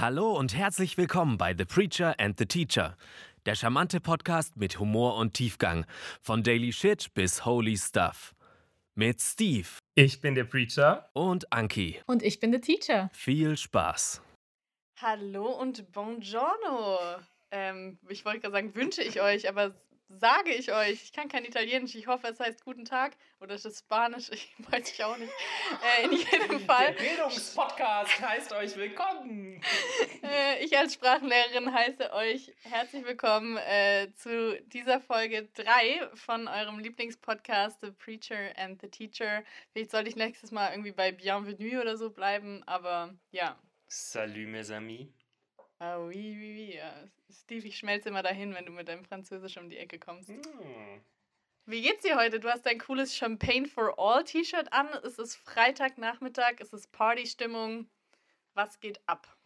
Hallo und herzlich willkommen bei The Preacher and the Teacher, der charmante Podcast mit Humor und Tiefgang, von Daily Shit bis Holy Stuff. Mit Steve Ich bin der Preacher. und Anki. Und ich bin der Teacher. Viel Spaß. Hallo und buongiorno. Ähm, ich wollte gerade sagen, wünsche ich euch, aber sage ich euch. Ich kann kein Italienisch. Ich hoffe, es heißt guten Tag. Oder ist es Spanisch? Ich weiß ich auch nicht. Äh, in jedem Fall. Der Bildungspodcast heißt euch willkommen. Äh, ich als Sprachenlehrerin heiße euch herzlich willkommen äh, zu dieser Folge 3 von eurem Lieblingspodcast The Preacher and the Teacher. Vielleicht sollte ich nächstes Mal irgendwie bei Bienvenue oder so bleiben, aber ja. Salut mes amis. Ah, oui, oui, oui. Ja. Steve, ich schmelze immer dahin, wenn du mit deinem Französisch um die Ecke kommst. Hm. Wie geht's dir heute? Du hast dein cooles Champagne for All T-Shirt an. Es ist Freitagnachmittag, es ist Partystimmung. Was geht ab?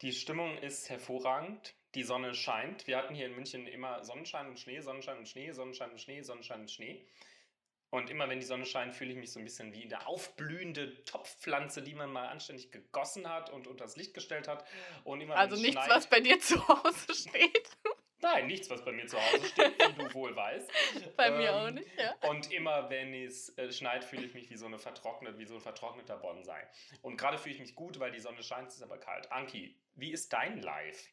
Die Stimmung ist hervorragend. Die Sonne scheint. Wir hatten hier in München immer Sonnenschein und Schnee, Sonnenschein und Schnee, Sonnenschein und Schnee, Sonnenschein und Schnee. Und immer wenn die Sonne scheint, fühle ich mich so ein bisschen wie eine aufblühende Topfpflanze, die man mal anständig gegossen hat und unter das Licht gestellt hat. Und immer, Also nichts, schneit- was bei dir zu Hause steht. Nein, nichts, was bei mir zu Hause steht, wie du wohl weißt. Bei mir Ähm, auch nicht, ja. Und immer wenn es äh, schneit, fühle ich mich wie so eine vertrocknet, wie so ein vertrockneter Bonsai. Und gerade fühle ich mich gut, weil die Sonne scheint, es ist aber kalt. Anki, wie ist dein Live?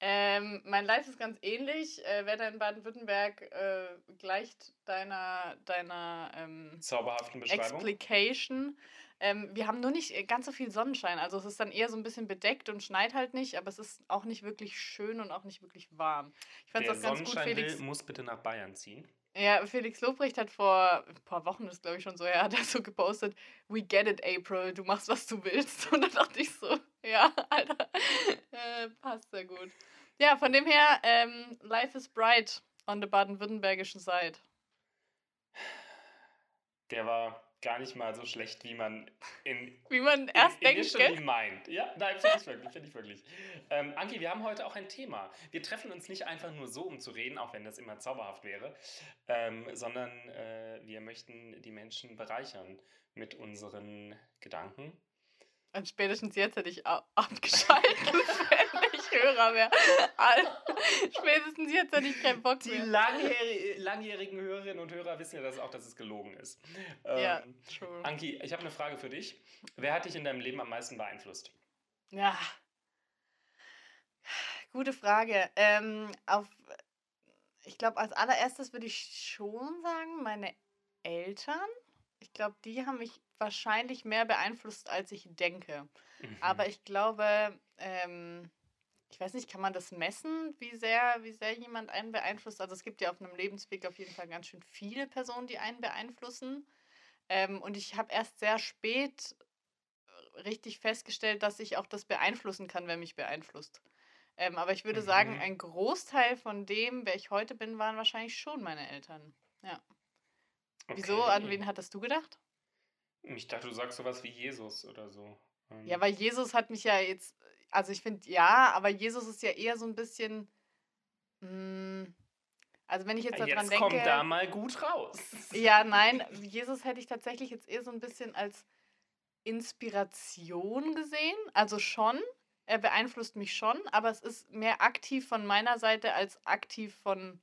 Ähm, mein Live ist ganz ähnlich. Äh, Wetter in Baden-Württemberg äh, gleicht deiner, deiner ähm, Zauberhaften Beschreibung? Explication. Ähm, wir haben nur nicht äh, ganz so viel Sonnenschein. Also es ist dann eher so ein bisschen bedeckt und schneit halt nicht, aber es ist auch nicht wirklich schön und auch nicht wirklich warm. Ich fand es auch ganz gut, Felix. will, muss bitte nach Bayern ziehen. Ja, Felix Lobrecht hat vor ein paar Wochen, das glaube ich schon so, er hat da so gepostet, we get it, April, du machst, was du willst. Und dann dachte ich so, ja, Alter, äh, passt sehr gut. Ja, von dem her, ähm, life is bright on the baden-württembergischen Side. Der war gar nicht mal so schlecht, wie man in Wie man erst in, denkt, initially meint. Ja, nein, finde ich wirklich, finde ich wirklich. Ähm, Anki, wir haben heute auch ein Thema. Wir treffen uns nicht einfach nur so, um zu reden, auch wenn das immer zauberhaft wäre, ähm, sondern äh, wir möchten die Menschen bereichern mit unseren Gedanken. Und spätestens jetzt hätte ich ab abgeschaltet, Hörer. Alter, Spätestens jetzt hätte ich keinen Bock Die mehr. langjähri- langjährigen Hörerinnen und Hörer wissen ja das auch, dass es gelogen ist. Ja, Ähm, true. Anki, ich habe eine Frage für dich. Wer hat dich in deinem Leben am meisten beeinflusst? Ja. Gute Frage. Ähm, auf, ich glaube, als allererstes würde ich schon sagen, meine Eltern. Ich glaube, die haben mich wahrscheinlich mehr beeinflusst, als ich denke. Mhm. Aber ich glaube, ähm, ich weiß nicht, kann man das messen, wie sehr, wie sehr jemand einen beeinflusst? Also es gibt ja auf einem Lebensweg auf jeden Fall ganz schön viele Personen, die einen beeinflussen. Ähm, und ich habe erst sehr spät äh, richtig festgestellt, dass ich auch das beeinflussen kann, wer mich beeinflusst. Ähm, aber ich würde sagen, Mhm. ein Großteil von dem, wer ich heute bin, waren wahrscheinlich schon meine Eltern. Ja. Wieso? An Okay. wen hattest du gedacht? Ich dachte, du sagst sowas wie Jesus oder so. Ähm, Ja, weil Jesus hat mich ja jetzt, also ich finde ja, aber Jesus ist ja eher so ein bisschen, mm, also wenn ich jetzt jetzt daran kommt denke, da mal gut raus. ja, nein, Jesus hätte ich tatsächlich jetzt eher so ein bisschen als Inspiration gesehen, also schon, er beeinflusst mich schon, aber es ist mehr aktiv von meiner Seite als aktiv von,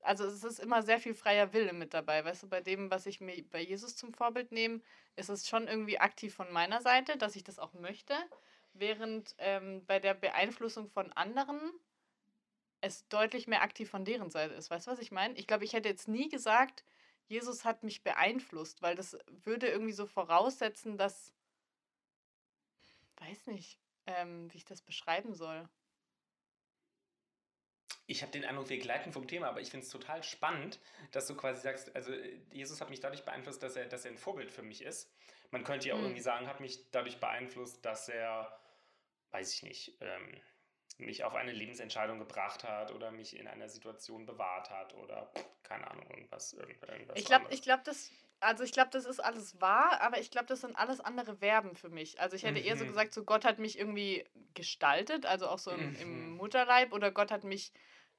also es ist immer sehr viel freier Wille mit dabei, weißt du, bei dem, was ich mir bei Jesus zum Vorbild nehme, ist es schon irgendwie aktiv von meiner Seite, dass ich das auch möchte, während ähm, bei der Beeinflussung von anderen es deutlich mehr aktiv von deren Seite ist. Weißt du, was ich meine? Ich glaube, ich hätte jetzt nie gesagt, Jesus hat mich beeinflusst, weil das würde irgendwie so voraussetzen, dass, weiß nicht, ähm, wie ich das beschreiben soll. Ich habe den Eindruck, wir gleiten vom Thema, aber ich finde es total spannend, dass du quasi sagst, also äh, Jesus hat mich dadurch beeinflusst, dass er, dass er ein Vorbild für mich ist. Man könnte ja auch Hm. irgendwie sagen, hat mich dadurch beeinflusst, dass er, weiß ich nicht, ähm, mich auf eine Lebensentscheidung gebracht hat oder mich in einer Situation bewahrt hat oder keine Ahnung, irgendwas, irgend- irgendwas. Ich glaube, ich glaube, das, also ich glaube, das ist alles wahr, aber ich glaube, das sind alles andere Verben für mich. Also ich hätte eher so Mhm. gesagt, so Gott hat mich irgendwie gestaltet, also auch so im, im Mhm. Mutterleib, oder Gott hat mich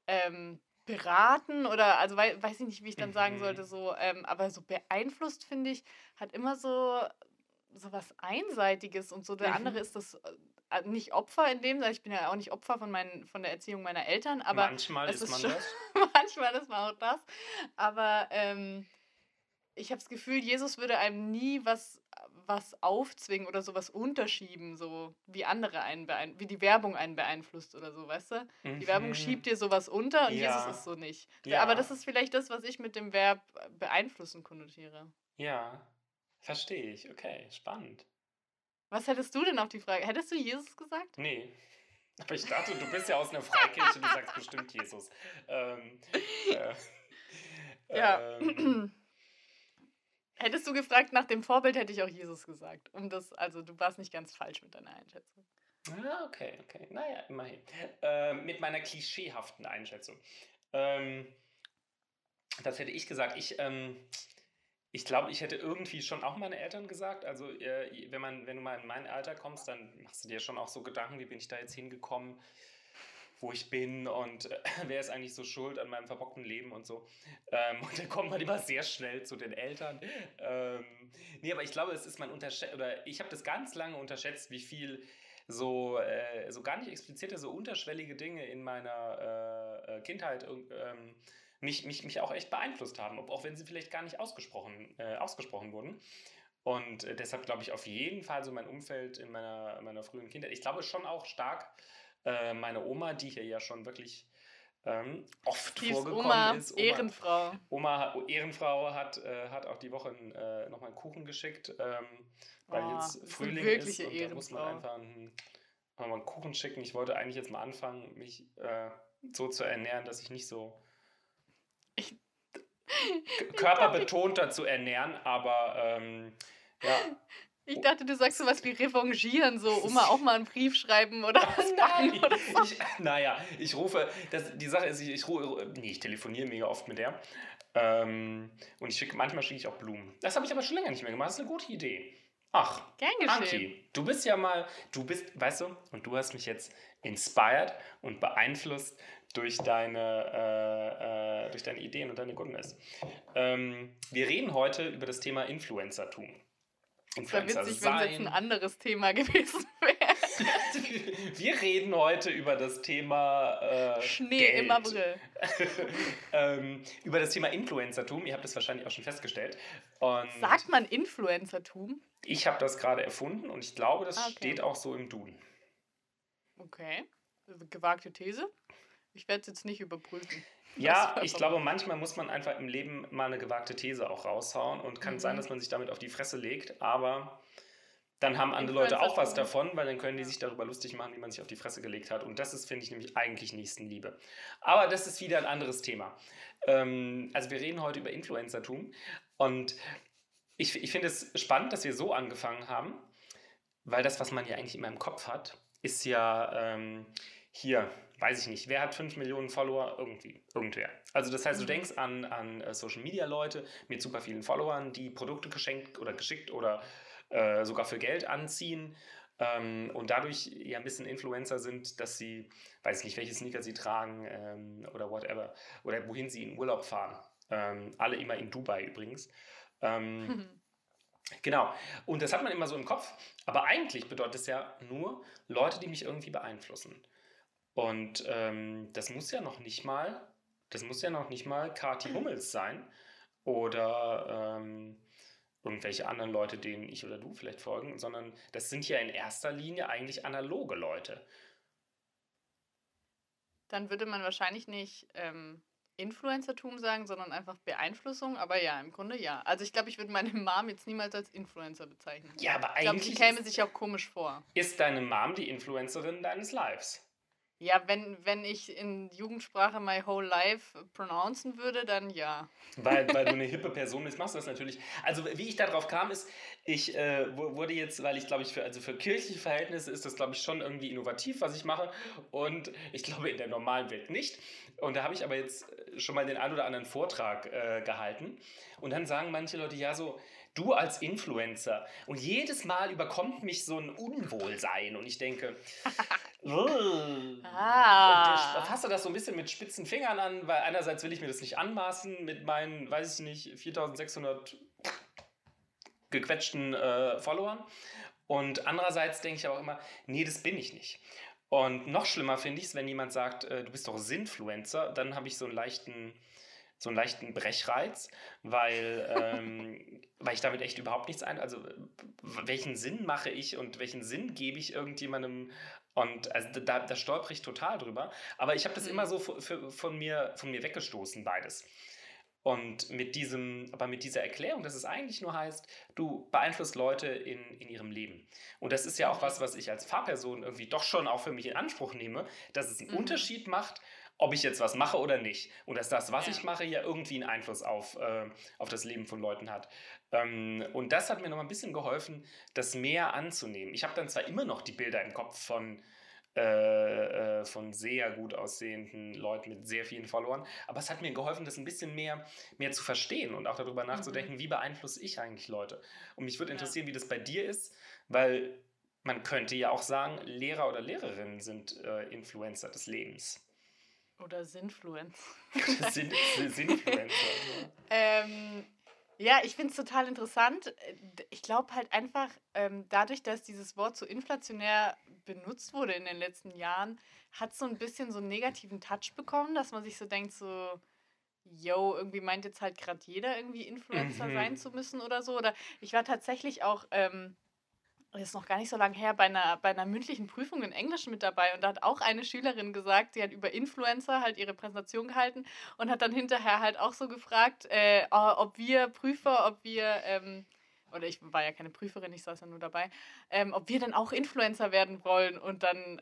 ähm, beraten oder also wei weiß ich nicht, wie ich dann sagen Mhm. sollte, so, ähm, aber so beeinflusst, finde ich, hat immer so, so was Einseitiges und so. Der Mhm. andere ist das äh, nicht Opfer in dem Sinne. Ich bin ja auch nicht Opfer von, meinen, von der Erziehung meiner Eltern, aber Manchmal ist ist man schon- das. manchmal ist man auch das. Aber ähm, ich habe das Gefühl, Jesus würde einem nie was, was aufzwingen oder sowas unterschieben, so wie andere einen wie die Werbung einen beeinflusst oder so, weißt du? Die Werbung Mhm. schiebt dir sowas unter und Ja. Jesus ist so nicht. Ja. Aber das ist vielleicht das, was ich mit dem Verb beeinflussen konnotiere. Ja, verstehe ich. Okay, spannend. Was hättest du denn auf die Frage? Hättest du Jesus gesagt? Nee. Aber ich dachte, du bist ja aus einer Freikirche, du sagst bestimmt Jesus. Ähm, äh, Ja. ähm, Hättest du gefragt nach dem Vorbild, hätte ich auch Jesus gesagt. Um das, also du warst nicht ganz falsch mit deiner Einschätzung. Ah, okay, okay. Naja, immerhin. Ähm, mit meiner klischeehaften Einschätzung. Ähm, das hätte ich gesagt. Ich, ähm, ich glaube, ich hätte irgendwie schon auch meine Eltern gesagt. Also, äh, wenn, man, wenn du mal in mein Alter kommst, dann machst du dir schon auch so Gedanken, wie bin ich da jetzt hingekommen, wo ich bin und äh, wer ist eigentlich so schuld an meinem verbockten Leben und so. Ähm, und dann kommt man immer sehr schnell zu den Eltern. Ähm, nee, aber ich glaube, es ist man unterschätzt, oder ich habe das ganz lange unterschätzt, wie viel so, äh, so gar nicht explizite, so unterschwellige Dinge in meiner äh, äh, Kindheit ähm, mich, mich, mich auch echt beeinflusst haben, ob, auch wenn sie vielleicht gar nicht ausgesprochen, äh, ausgesprochen wurden. Und äh, deshalb glaube ich auf jeden Fall so mein Umfeld in meiner, in meiner frühen Kindheit. Ich glaube schon auch stark äh, meine Oma, die hier ja schon wirklich ähm, oft Steves vorgekommen Oma, ist. Oma, Ehrenfrau. Oma hat, Ehrenfrau hat, äh, hat auch die Woche äh, nochmal einen Kuchen geschickt, ähm, weil Oh, jetzt Frühling ist und da muss man Ehrenfrau. einfach einen, mal einen Kuchen schicken. Ich wollte eigentlich jetzt mal anfangen, mich äh, so zu ernähren, dass ich nicht so körperbetonter zu ernähren, aber ähm, ja. Ich dachte, du sagst sowas wie revanchieren, so Oma auch mal einen Brief schreiben oder was machen Nein, oder so. ich, naja, ich rufe, das, die Sache ist, ich, ich, rufe, nee, ich telefoniere mega oft mit der. Ähm, und ich schicke, manchmal schicke ich auch Blumen. Das habe ich aber schon länger nicht mehr gemacht. Das ist eine gute Idee. Ach, Gern geschehen. Anki, du bist ja mal, du bist, weißt du, und du hast mich jetzt inspired und beeinflusst durch deine, äh, äh, durch deine Ideen und deine Goodness. Ähm, wir reden heute über das Thema Influencertum. Es wäre Influencer witzig, wenn es jetzt ein anderes Thema gewesen wäre. Wir reden heute über das Thema äh, Schnee Geld. im April. ähm, über das Thema Influencertum. Ihr habt es wahrscheinlich auch schon festgestellt. Und Sagt man Influencertum? ich habe das gerade erfunden und ich glaube, das Ah, okay. steht auch so im Duden. Okay. Gewagte These. Ich werde es jetzt nicht überprüfen. Ja, ich glaube, manchmal muss man einfach im Leben mal eine gewagte These auch raushauen und kann Mhm. sein, dass man sich damit auf die Fresse legt, aber dann haben andere Leute auch was davon, weil dann können die sich darüber lustig machen, wie man sich auf die Fresse gelegt hat. Und das ist, finde ich, nämlich eigentlich Nächstenliebe. Aber das ist wieder ein anderes Thema. Ähm, also wir reden heute über Influencertum und ich, ich finde es spannend, dass wir so angefangen haben, weil das, was man ja eigentlich immer im Kopf hat, ist ja ähm, hier, weiß ich nicht, wer hat 5 Millionen Follower? Irgendwie, irgendwer. Also das heißt, du Mhm. denkst an, an äh, Social Media Leute mit super vielen Followern, die Produkte geschenkt oder geschickt oder äh, sogar für Geld anziehen ähm, und dadurch ja ein bisschen Influencer sind, dass sie, weiß ich nicht, welche Sneaker sie tragen ähm, oder whatever, oder wohin sie in Urlaub fahren. Ähm, alle immer in Dubai übrigens. Ähm, Genau. Und das hat man immer so im Kopf. Aber eigentlich bedeutet es ja nur Leute, die mich irgendwie beeinflussen. Und ähm, das muss ja noch nicht mal, das muss ja noch nicht mal Kati Hummels sein oder ähm, irgendwelche anderen Leute, denen ich oder du vielleicht folgen, sondern das sind ja in erster Linie eigentlich analoge Leute. Dann würde man wahrscheinlich nicht ähm, Influencertum sagen, sondern einfach Beeinflussung. Aber ja, im Grunde ja. Also ich glaube, ich würde meine Mom jetzt niemals als Influencer bezeichnen. Ja, aber Ich glaube, sie eigentlich käme sich auch komisch vor. ist deine Mom die Influencerin deines Lives. Ja, wenn, wenn ich in Jugendsprache my whole life pronouncen würde, dann ja. Weil, weil du eine hippe Person bist, machst du das natürlich. Also wie ich darauf kam, ist, ich äh, wu- wurde jetzt, weil ich glaube ich für, also für kirchliche Verhältnisse ist das glaube ich schon irgendwie innovativ, was ich mache. Und ich glaube in der normalen Welt nicht. Und da habe ich aber jetzt schon mal den ein oder anderen Vortrag äh, gehalten. Und dann sagen manche Leute, ja so, du als Influencer. Und jedes Mal überkommt mich so ein Unwohlsein. Und ich denke. Ah. Und ich fasse das so ein bisschen mit spitzen Fingern an, weil einerseits will ich mir das nicht anmaßen mit meinen, weiß ich nicht, 4600 gequetschten äh, Followern. Und andererseits denke ich aber auch immer, nee, das bin ich nicht. Und noch schlimmer finde ich es, wenn jemand sagt, äh, du bist doch Sinfluencer, dann habe ich so einen leichten, so einen leichten Brechreiz, weil, ähm, weil ich damit echt überhaupt nichts ein. Also welchen Sinn mache ich und welchen Sinn gebe ich irgendjemandem? Und also da, da stolper ich total drüber. Aber ich habe das mhm. immer so für, von, mir, von mir weggestoßen, beides. Und mit diesem, aber mit dieser Erklärung, dass es eigentlich nur heißt, du beeinflusst Leute in, in ihrem Leben. Und das ist ja auch was, was ich als Fahrperson irgendwie doch schon auch für mich in Anspruch nehme, dass es einen mhm. Unterschied macht, ob ich jetzt was mache oder nicht. Und dass das, was ja. ich mache, ja irgendwie einen Einfluss auf, äh, auf das Leben von Leuten hat. Ähm, und das hat mir noch ein bisschen geholfen, das mehr anzunehmen. Ich habe dann zwar immer noch die Bilder im Kopf von äh, äh, von sehr gut aussehenden Leuten mit sehr vielen Followern. Aber es hat mir geholfen, das ein bisschen mehr, mehr zu verstehen und auch darüber nachzudenken, mhm. wie beeinflusse ich eigentlich Leute. Und mich würde interessieren, ja. wie das bei dir ist, weil man könnte ja auch sagen, Lehrer oder Lehrerinnen sind äh, Influencer des Lebens. Oder Sinfluencer. sind, Sinfluencer. ähm, ja, ich finde es total interessant. Ich glaube halt einfach, ähm, dadurch, dass dieses Wort so inflationär benutzt wurde in den letzten Jahren, hat so ein bisschen so einen negativen Touch bekommen, dass man sich so denkt, so, yo, irgendwie meint jetzt halt gerade jeder irgendwie Influencer mhm. sein zu müssen oder so. Oder ich war tatsächlich auch ähm, ist noch gar nicht so lange her, bei einer, bei einer mündlichen Prüfung in Englisch mit dabei. Und da hat auch eine Schülerin gesagt, sie hat über Influencer halt ihre Präsentation gehalten und hat dann hinterher halt auch so gefragt, äh, ob wir Prüfer, ob wir, ähm, oder ich war ja keine Prüferin, ich saß ja nur dabei, ähm, ob wir dann auch Influencer werden wollen. Und dann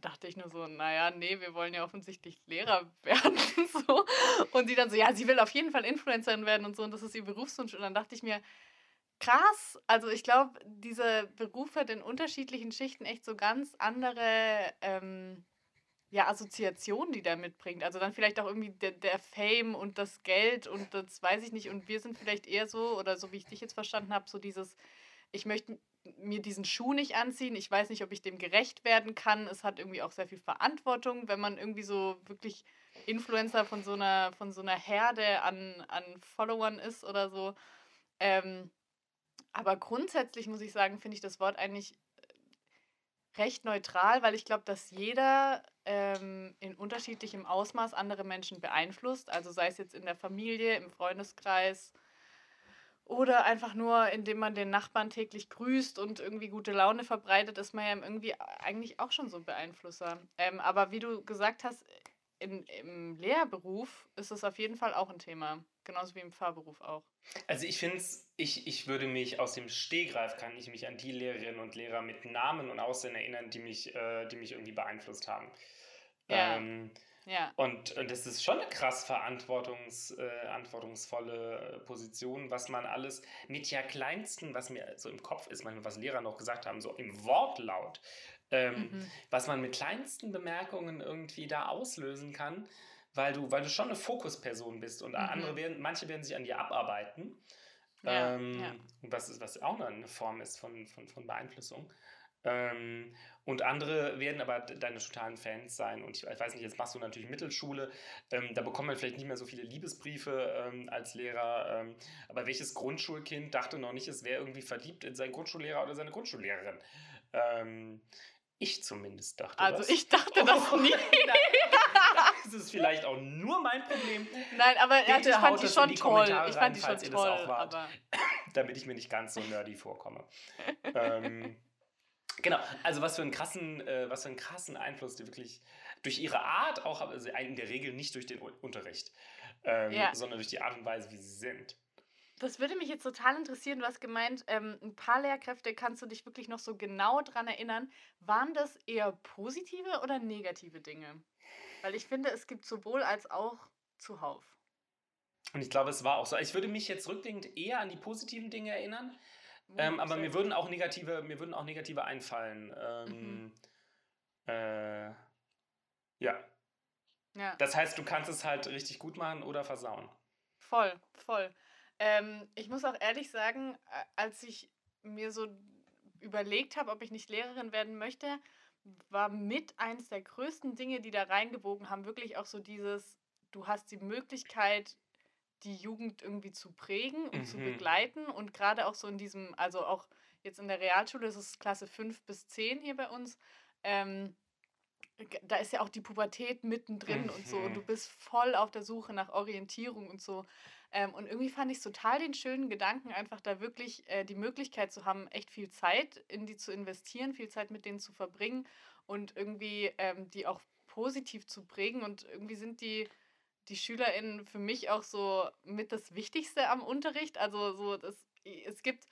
dachte ich nur so, naja, nee, wir wollen ja offensichtlich Lehrer werden. so. Und sie dann so, ja, sie will auf jeden Fall Influencerin werden und so, und das ist ihr Berufswunsch. Und dann dachte ich mir, krass. Also ich glaube, dieser Beruf hat in unterschiedlichen Schichten echt so ganz andere ähm, ja, Assoziationen, die der mitbringt. Also dann vielleicht auch irgendwie der, der Fame und das Geld und das weiß ich nicht. Und wir sind vielleicht eher so, oder so wie ich dich jetzt verstanden habe, so dieses, ich möchte mir diesen Schuh nicht anziehen, ich weiß nicht, ob ich dem gerecht werden kann. Es hat irgendwie auch sehr viel Verantwortung, wenn man irgendwie so wirklich Influencer von so einer, von so einer Herde an, an Followern ist oder so. Ähm, aber grundsätzlich muss ich sagen, finde ich das Wort eigentlich äh, recht neutral, weil ich glaube, dass jeder ähm, in unterschiedlichem Ausmaß andere Menschen beeinflusst. Also sei es jetzt in der Familie, im Freundeskreis oder einfach nur, indem man den Nachbarn täglich grüßt und irgendwie gute Laune verbreitet, ist man ja irgendwie eigentlich auch schon so ein Beeinflusser. Ähm, aber wie du gesagt hast, in, im Lehrberuf ist es auf jeden Fall auch ein Thema. Genauso wie im Fahrberuf auch. Also ich finde es, ich, ich würde mich aus dem Stehgreif, kann ich mich an die Lehrerinnen und Lehrer mit Namen und Aussehen erinnern, die mich, äh, die mich irgendwie beeinflusst haben. Ja. Ähm, ja. Und, und das ist schon eine krass verantwortungs, äh, verantwortungsvolle Position, was man alles mit ja kleinsten, was mir so im Kopf ist, manchmal was Lehrer noch gesagt haben, so im Wortlaut, ähm, mhm. was man mit kleinsten Bemerkungen irgendwie da auslösen kann, weil du, weil du schon eine Fokusperson bist und mhm. andere werden, manche werden sich an dir abarbeiten. Ja, ähm, ja. Was, ist, was auch eine Form ist von, von, von Beeinflussung. Ähm, und andere werden aber deine totalen Fans sein. Und ich, ich weiß nicht, jetzt machst du natürlich Mittelschule. Ähm, da bekommt man vielleicht nicht mehr so viele Liebesbriefe ähm, als Lehrer. Ähm, aber welches Grundschulkind dachte noch nicht, es wäre irgendwie verliebt in seinen Grundschullehrer oder seine Grundschullehrerin? Ich zumindest dachte also das. Also ich dachte das nie. das ist vielleicht auch nur mein Problem. Nein, aber Bitte ich fand die schon toll. Ich fand die schon toll. Wart, damit ich mir nicht ganz so nerdy vorkomme. ähm, genau, also was für einen krassen, äh, was für einen krassen Einfluss die wirklich durch ihre Art auch, also in der Regel nicht durch den Unterricht, ähm, ja. sondern durch die Art und Weise, wie sie sind. Das würde mich jetzt total interessieren. Du hast gemeint, ähm, ein paar Lehrkräfte kannst du dich wirklich noch so genau dran erinnern. Waren das eher positive oder negative Dinge? Weil ich finde, es gibt sowohl als auch zuhauf. Und ich glaube, es war auch so. Ich würde mich jetzt rückblickend eher an die positiven Dinge erinnern. Mhm, ähm, aber mir würden auch negative, mir würden auch negative einfallen. Ähm, mhm. äh, ja. ja. Das heißt, du kannst es halt richtig gut machen oder versauen. Voll, voll. Ähm, ich muss auch ehrlich sagen, als ich mir so überlegt habe, ob ich nicht Lehrerin werden möchte, war mit eins der größten Dinge, die da reingebogen haben, wirklich auch so dieses, du hast die Möglichkeit, die Jugend irgendwie zu prägen und zu Mhm. begleiten und gerade auch so in diesem, also auch jetzt in der Realschule, das ist Klasse 5 bis 10 hier bei uns, ähm, da ist ja auch die Pubertät mittendrin und so und du Mhm. bist voll auf der Suche nach Orientierung und so. Ähm, und irgendwie fand ich es total den schönen Gedanken, einfach da wirklich äh, die Möglichkeit zu haben, echt viel Zeit in die zu investieren, viel Zeit mit denen zu verbringen und irgendwie ähm, die auch positiv zu prägen. Und irgendwie sind die, die SchülerInnen für mich auch so mit das Wichtigste am Unterricht. Also so, das, es gibt,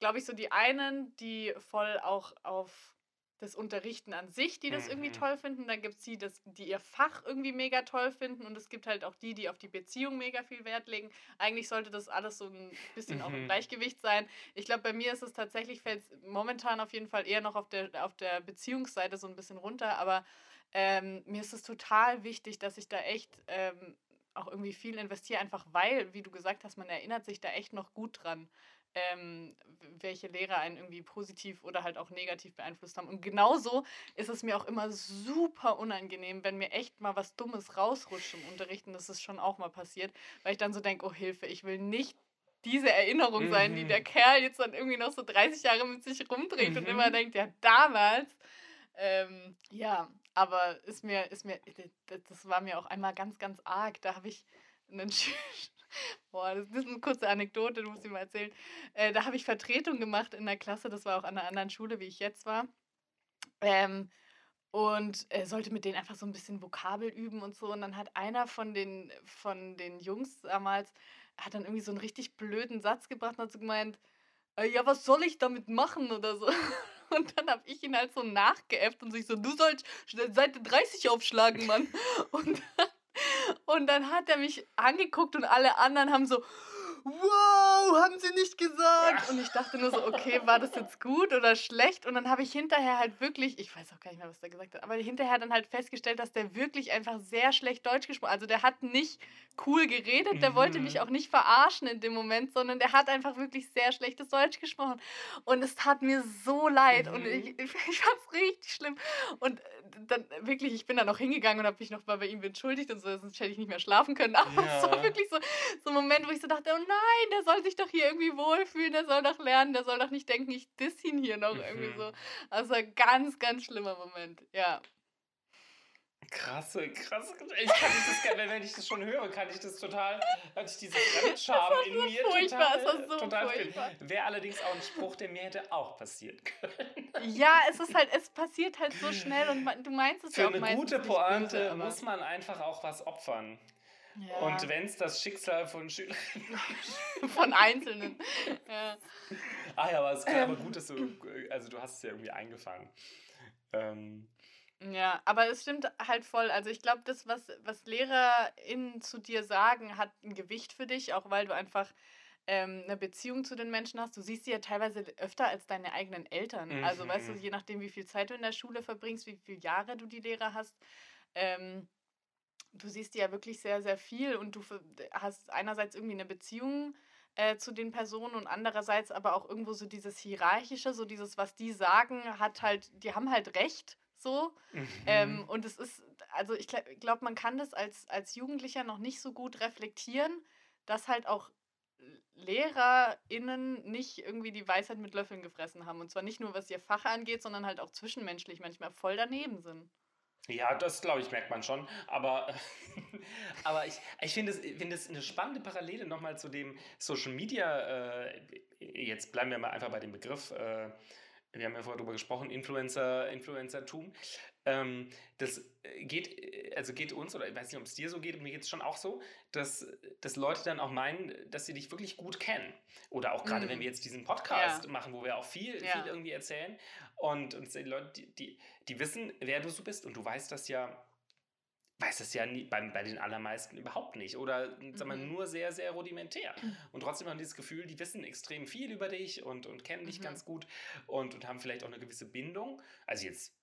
glaube ich, so die einen, die voll auch auf das Unterrichten an sich, die das irgendwie Mhm. toll finden. Dann gibt es die, das, die ihr Fach irgendwie mega toll finden. Und es gibt halt auch die, die auf die Beziehung mega viel Wert legen. Eigentlich sollte das alles so ein bisschen auch im Mhm. Gleichgewicht sein. Ich glaube, bei mir ist es tatsächlich, fällt es momentan auf jeden Fall eher noch auf der, auf der Beziehungsseite so ein bisschen runter. Aber ähm, mir ist es total wichtig, dass ich da echt ähm, auch irgendwie viel investiere, einfach weil, wie du gesagt hast, man erinnert sich da echt noch gut dran, ähm, welche Lehrer einen irgendwie positiv oder halt auch negativ beeinflusst haben. Und genauso ist es mir auch immer super unangenehm, wenn mir echt mal was Dummes rausrutscht im Unterricht. Und das ist schon auch mal passiert, weil ich dann so denke, oh Hilfe, ich will nicht diese Erinnerung sein, die Mhm. der Kerl jetzt dann irgendwie noch so 30 Jahre mit sich rumdreht und Mhm. immer denkt, ja, damals. Ähm, ja, aber ist mir, ist mir, das- war mir auch einmal ganz, ganz arg. Da habe ich einen Schü- Boah, das ist eine kurze Anekdote, du musst sie mal erzählen. Äh, da habe ich Vertretung gemacht in der Klasse, das war auch an einer anderen Schule, wie ich jetzt war. Ähm, und äh, sollte mit denen einfach so ein bisschen Vokabel üben und so. Und dann hat einer von den, von den Jungs damals, hat dann irgendwie so einen richtig blöden Satz gebracht und hat so gemeint, äh, ja, was soll ich damit machen oder so. Und dann habe ich ihn halt so nachgeäfft und sich so, du sollst Seite 30 aufschlagen, Mann. Und dann, und dann hat er mich angeguckt und alle anderen haben so, wow, haben sie nicht gesagt. Und ich dachte nur so, okay, war das jetzt gut oder schlecht? Und dann habe ich hinterher halt wirklich, ich weiß auch gar nicht mehr, was der gesagt hat, aber hinterher dann halt festgestellt, dass der wirklich einfach sehr schlecht Deutsch gesprochen hat. Also der hat nicht cool geredet, der wollte Mhm. mich auch nicht verarschen in dem Moment, sondern der hat einfach wirklich sehr schlechtes Deutsch gesprochen. Und es tat mir so leid und Mhm. ich, ich, ich fand es richtig schlimm. Und dann wirklich, ich bin dann auch hingegangen und habe mich noch mal bei ihm entschuldigt und so, sonst hätte ich nicht mehr schlafen können. Aber es war Ja. wirklich so, so ein Moment, wo ich so dachte, oh nein, der soll sich doch hier irgendwie wohlfühlen, der soll doch lernen, der soll doch nicht denken, ich diss ihn hier noch irgendwie Mhm. so. Also ein ganz, ganz schlimmer Moment, ja. Krasse, krasse. Ich kann das, gerne- wenn ich das schon höre, kann ich das total, hatte ich diese Fremdscham in mir furchtbar, total, war so total furchtbar. Wäre allerdings auch ein Spruch, der mir hätte auch passieren können. Ja, es ist halt, es passiert halt so schnell und man- du meinst es ja Für auch eine meistens gute Pointe böse, aber- muss man einfach auch was opfern. ja. Und wenn es das Schicksal von Schülern. von Einzelnen. Ja. Ah ja, aber es ist aber Ähm. gut, dass du. Also du hast es ja irgendwie eingefangen. Ähm, Ja, aber es stimmt halt voll. Also ich glaube, das, was, was LehrerInnen zu dir sagen, hat ein Gewicht für dich, auch weil du einfach ähm, eine Beziehung zu den Menschen hast. Du siehst sie ja teilweise öfter als deine eigenen Eltern. Also weißt du, Mhm. je nachdem, wie viel Zeit du in der Schule verbringst, wie viele Jahre du die Lehrer hast, ähm, du siehst die ja wirklich sehr, sehr viel und du hast einerseits irgendwie eine Beziehung äh, zu den Personen und andererseits aber auch irgendwo so dieses Hierarchische, so dieses, was die sagen, hat halt, die haben halt recht, so. Ähm, mhm. und es ist, also ich glaube, man kann das als, als Jugendlicher noch nicht so gut reflektieren, dass halt auch LehrerInnen nicht irgendwie die Weisheit mit Löffeln gefressen haben. Und zwar nicht nur, was ihr Fach angeht, sondern halt auch zwischenmenschlich manchmal voll daneben sind. Ja, das glaube ich, merkt man schon. Aber, aber ich, ich finde es find eine spannende Parallele nochmal zu dem Social Media. Äh, jetzt bleiben wir mal einfach bei dem Begriff. Äh, wir haben ja vorher darüber gesprochen, Influencer, Influencertum. Ähm, das geht, also geht uns, oder ich weiß nicht, ob es dir so geht, mir geht es schon auch so, dass, dass Leute dann auch meinen, dass sie dich wirklich gut kennen. Oder auch gerade, Mm. wenn wir jetzt diesen Podcast Ja. machen, wo wir auch viel, Ja. viel irgendwie erzählen. Und, und die Leute, die, die, die wissen, wer du so bist. Und du weißt das ja, weißt das ja nie, bei, bei den allermeisten überhaupt nicht. Oder sag mal, Mhm. nur sehr, sehr rudimentär. Und trotzdem haben die das Gefühl, die wissen extrem viel über dich und, und kennen dich Mhm. ganz gut und, und haben vielleicht auch eine gewisse Bindung. Also jetzt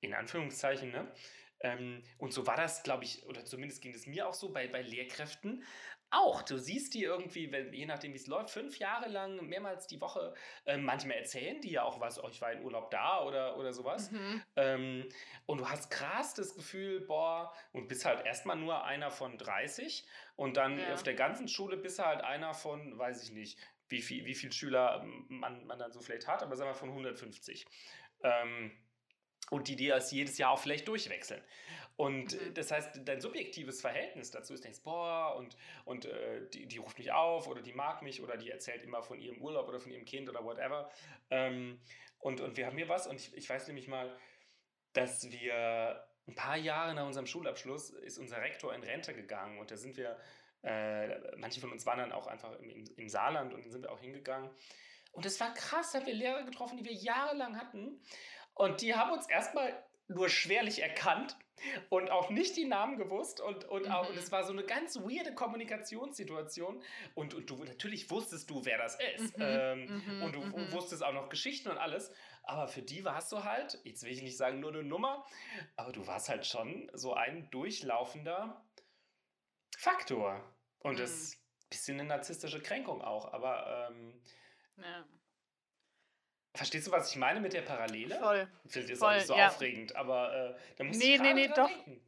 in Anführungszeichen, ne? Ähm, und so war das, glaube ich, oder zumindest ging es mir auch so bei, bei Lehrkräften auch. Du siehst die irgendwie, wenn, je nachdem wie es läuft, fünf Jahre lang, mehrmals die Woche. Ähm, manchmal erzählen die ja auch was, oh, ich war in Urlaub da oder, oder sowas. Mhm. Ähm, und du hast krass das Gefühl, boah, und bist halt erstmal nur einer von 30 und dann Ja. auf der ganzen Schule bist du halt einer von, weiß ich nicht, wie viel, wie viel Schüler ähm, man, man dann so vielleicht hat, aber sagen wir von 150. Ähm, und die dir das jedes Jahr auch vielleicht durchwechseln. Und äh, Mhm. das heißt, dein subjektives Verhältnis dazu ist, denkst, boah, und, und äh, die, die ruft mich auf oder die mag mich oder die erzählt immer von ihrem Urlaub oder von ihrem Kind oder whatever. Ähm, und, und wir haben hier was und ich, ich weiß nämlich mal, dass wir ein paar Jahre nach unserem Schulabschluss ist unser Rektor in Rente gegangen und da sind wir, äh, manche von uns waren dann auch einfach im, im, im Saarland und dann sind wir auch hingegangen. Und es war krass, da haben wir Lehrer getroffen, die wir jahrelang hatten. Und die haben uns erstmal nur schwerlich erkannt und auch nicht die Namen gewusst. Und, und, auch, Mhm. und es war so eine ganz weirde Kommunikationssituation. Und, und du natürlich wusstest du, wer das ist. Mhm, Ähm, mhm, und du mhm. wusstest auch noch Geschichten und alles. Aber für die warst du halt, jetzt will ich nicht sagen nur eine Nummer, aber du warst halt schon so ein durchlaufender Faktor. Und Mhm. das ist ein bisschen eine narzisstische Kränkung auch. Aber ähm, Ja. Verstehst du, was ich meine mit der Parallele? Voll. Finde jetzt Voll, auch nicht so ja. aufregend, aber äh, da muss Nee, ich nee, nee, dran doch. denken.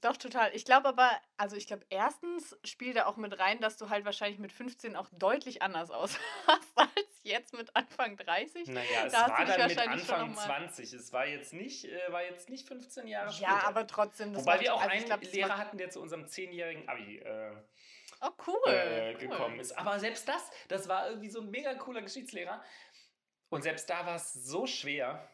Doch, total. Ich glaube aber, also ich glaube, erstens spielt da auch mit rein, dass du halt wahrscheinlich mit 15 auch deutlich anders aussahst als jetzt mit Anfang 30. Naja, es Da du war dann mit Anfang noch mal- 20. Es war jetzt nicht, äh, war jetzt nicht 15 Jahre Ja, später. aber trotzdem. Das Wobei wir auch also ich einen glaub, Lehrer hatten, der zu unserem 10-jährigen Abi äh, Oh, cool. äh, cool. gekommen ist. Aber selbst das, das war irgendwie so ein mega cooler Geschichtslehrer. Und selbst da war es so schwer,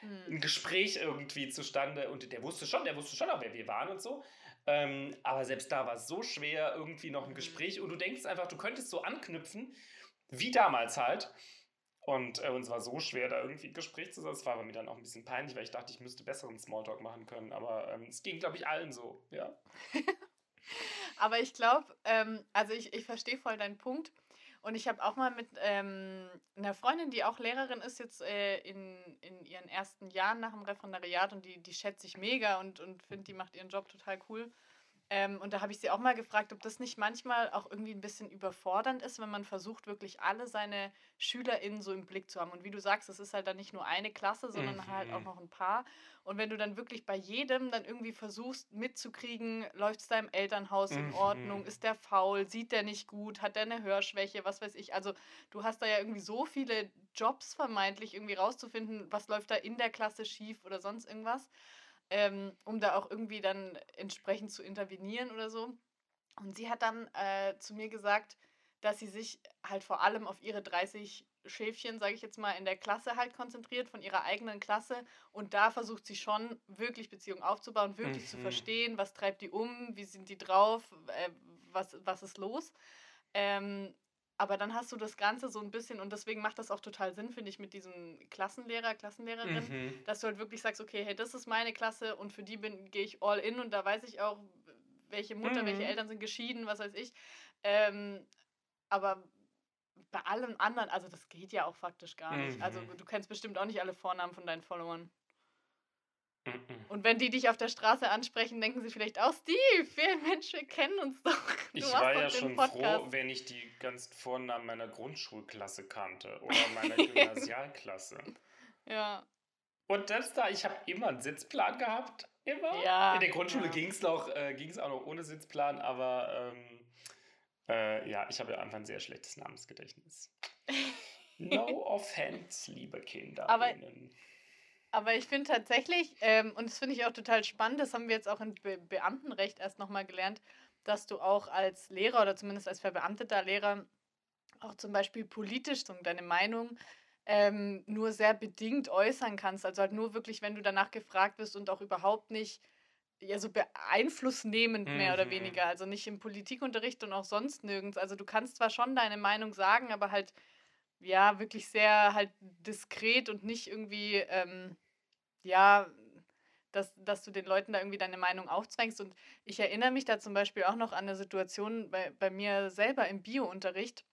Hm. ein Gespräch irgendwie zustande. Und der wusste schon, der wusste schon auch, wer wir waren und so. Ähm, aber selbst da war es so schwer, irgendwie noch ein Mhm. Gespräch. Und du denkst einfach, du könntest so anknüpfen, wie damals halt. Und äh, uns war so schwer, da irgendwie ein Gespräch zu sein. Es war mir dann auch ein bisschen peinlich, weil ich dachte, ich müsste besseren Smalltalk machen können. Aber ähm, es ging, glaube ich, allen so. Ja. Aber ich glaube, ähm, also ich, ich verstehe voll deinen Punkt. Und ich habe auch mal mit ähm, einer Freundin, die auch Lehrerin ist, jetzt äh, in, in ihren ersten Jahren nach dem Referendariat und die, die schätze ich mega und, und finde, die macht ihren Job total cool. Ähm, und da habe ich sie auch mal gefragt, ob das nicht manchmal auch irgendwie ein bisschen überfordernd ist, wenn man versucht, wirklich alle seine SchülerInnen so im Blick zu haben. Und wie du sagst, es ist halt dann nicht nur eine Klasse, sondern halt auch Mhm. noch ein paar. Und wenn du dann wirklich bei jedem dann irgendwie versuchst mitzukriegen, läuft es deinem Elternhaus in Mhm. Ordnung, ist der faul, sieht der nicht gut, hat der eine Hörschwäche, was weiß ich. Also du hast da ja irgendwie so viele Jobs vermeintlich irgendwie rauszufinden, was läuft da in der Klasse schief oder sonst irgendwas, ähm, um da auch irgendwie dann entsprechend zu intervenieren oder so. Und sie hat dann äh, zu mir gesagt, dass sie sich halt vor allem auf ihre 30 Schäfchen, sage ich jetzt mal, in der Klasse halt konzentriert, von ihrer eigenen Klasse. Und da versucht sie schon wirklich Beziehungen aufzubauen, wirklich zu Mhm. verstehen, was treibt die um, wie sind die drauf, äh, was, was ist los. Ähm, aber dann hast du das Ganze so ein bisschen, und deswegen macht das auch total Sinn, finde ich, mit diesem Klassenlehrer, Klassenlehrerin, Mhm. dass du halt wirklich sagst, okay, hey, das ist meine Klasse und für die bin gehe ich all in und da weiß ich auch, welche Mutter, welche Mhm. Eltern sind geschieden, was weiß ich. Ähm, aber bei allem anderen, also das geht ja auch faktisch gar nicht. Also Mhm. du kennst bestimmt auch nicht alle Vornamen von deinen Followern. Und wenn die dich auf der Straße ansprechen, denken sie vielleicht auch, Steve, wir Mensch, wir kennen uns doch. Du Ich war ja schon Podcast." froh, wenn ich die ganzen Vornamen meiner Grundschulklasse kannte oder meiner Gymnasialklasse. Ja. Und das da, ich habe immer einen Sitzplan gehabt. Immer. Ja, In der Grundschule ja. ging es äh, ging's auch noch ohne Sitzplan, aber ähm, äh, ja, ich habe ja einfach ein sehr schlechtes Namensgedächtnis. No offense, liebe Kinder. Aber- Aber ich finde tatsächlich, ähm, und das finde ich auch total spannend, das haben wir jetzt auch im Be Beamtenrecht erst nochmal gelernt, dass du auch als Lehrer oder zumindest als verbeamteter Lehrer auch zum Beispiel politisch so deine Meinung ähm, nur sehr bedingt äußern kannst. Also halt nur wirklich, wenn du danach gefragt wirst und auch überhaupt nicht ja, so beeinflussnehmend mehr oder Mhm. weniger. Also nicht im Politikunterricht und auch sonst nirgends. Also du kannst zwar schon deine Meinung sagen, aber halt ja, wirklich sehr halt diskret und nicht irgendwie, ähm, ja, dass, dass du den Leuten da irgendwie deine Meinung aufzwängst. Und ich erinnere mich da zum Beispiel auch noch an eine Situation bei, bei mir selber im Biounterricht.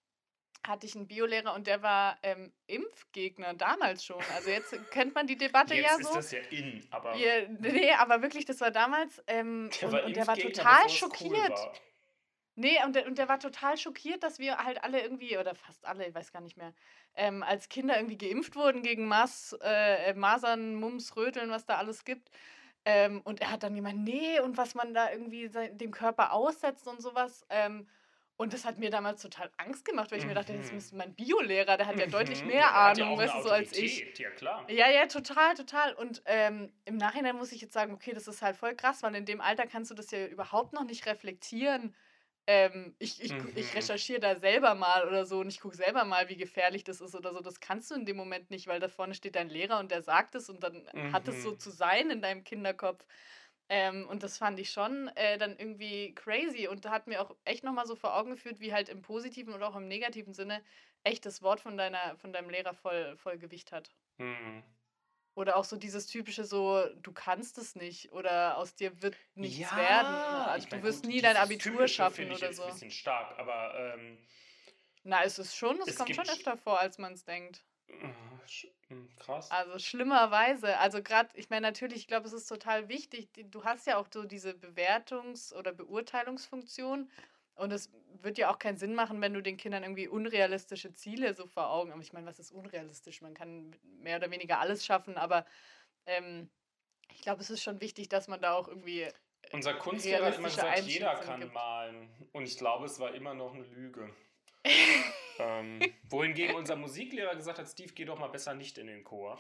Hatte ich einen Biolehrer und der war ähm, Impfgegner damals schon. Also jetzt kennt man die Debatte Jetzt ja ist so. das ja in, aber Wir, nee, aber wirklich, das war damals. Ähm, der und, war und der war total es cool schockiert. war. Nee, und der, und der war total schockiert, dass wir halt alle irgendwie, oder fast alle, ich weiß gar nicht mehr, ähm, als Kinder irgendwie geimpft wurden gegen Mas, äh, Masern, Mumps, Röteln, was da alles gibt. Ähm, und er hat dann gemeint, nee, und was man da irgendwie dem Körper aussetzt und sowas. Ähm, und das hat mir damals total Angst gemacht, weil ich mhm. mir dachte, das ist mein Biolehrer, der hat ja deutlich mhm. mehr der Ahnung, weißt du, so als ich. Ja, klar. Ja, ja, total, total. Und ähm, im Nachhinein muss ich jetzt sagen, okay, das ist halt voll krass, weil in dem Alter kannst du das ja überhaupt noch nicht reflektieren. Ähm, ich, ich, mhm. ich recherchiere da selber mal oder so und ich gucke selber mal, wie gefährlich das ist oder so. Das kannst du in dem Moment nicht, weil da vorne steht dein Lehrer und der sagt es und dann mhm. hat es so zu sein in deinem Kinderkopf. Ähm, und das fand ich schon äh, dann irgendwie crazy und da hat mir auch echt nochmal so vor Augen geführt, wie halt im positiven und auch im negativen Sinne echt das Wort von, deiner, von deinem Lehrer voll, voll Gewicht hat. Mhm. Oder auch so dieses typische so, du kannst es nicht oder aus dir wird nichts ja, werden. Also du wirst gut, nie dein Abitur schaffen ich oder so. ein bisschen stark, aber ähm, Na, es ist schon, es, es kommt schon öfter vor, als man es denkt. Hm, krass. Also schlimmerweise. Also gerade, ich meine natürlich, ich glaube, es ist total wichtig. Du hast ja auch so diese Bewertungs- oder Beurteilungsfunktion. Und es wird ja auch keinen Sinn machen, wenn du den Kindern irgendwie unrealistische Ziele so vor Augen. Aber ich meine, was ist unrealistisch? Man kann mehr oder weniger alles schaffen, aber ähm, ich glaube, es ist schon wichtig, dass man da auch irgendwie. Unser Kunstlehrer hat immer gesagt, jeder kann gibt. malen. Und ich glaube, es war immer noch eine Lüge. ähm, wohingegen unser Musiklehrer gesagt hat, Steve, geh doch mal besser nicht in den Chor.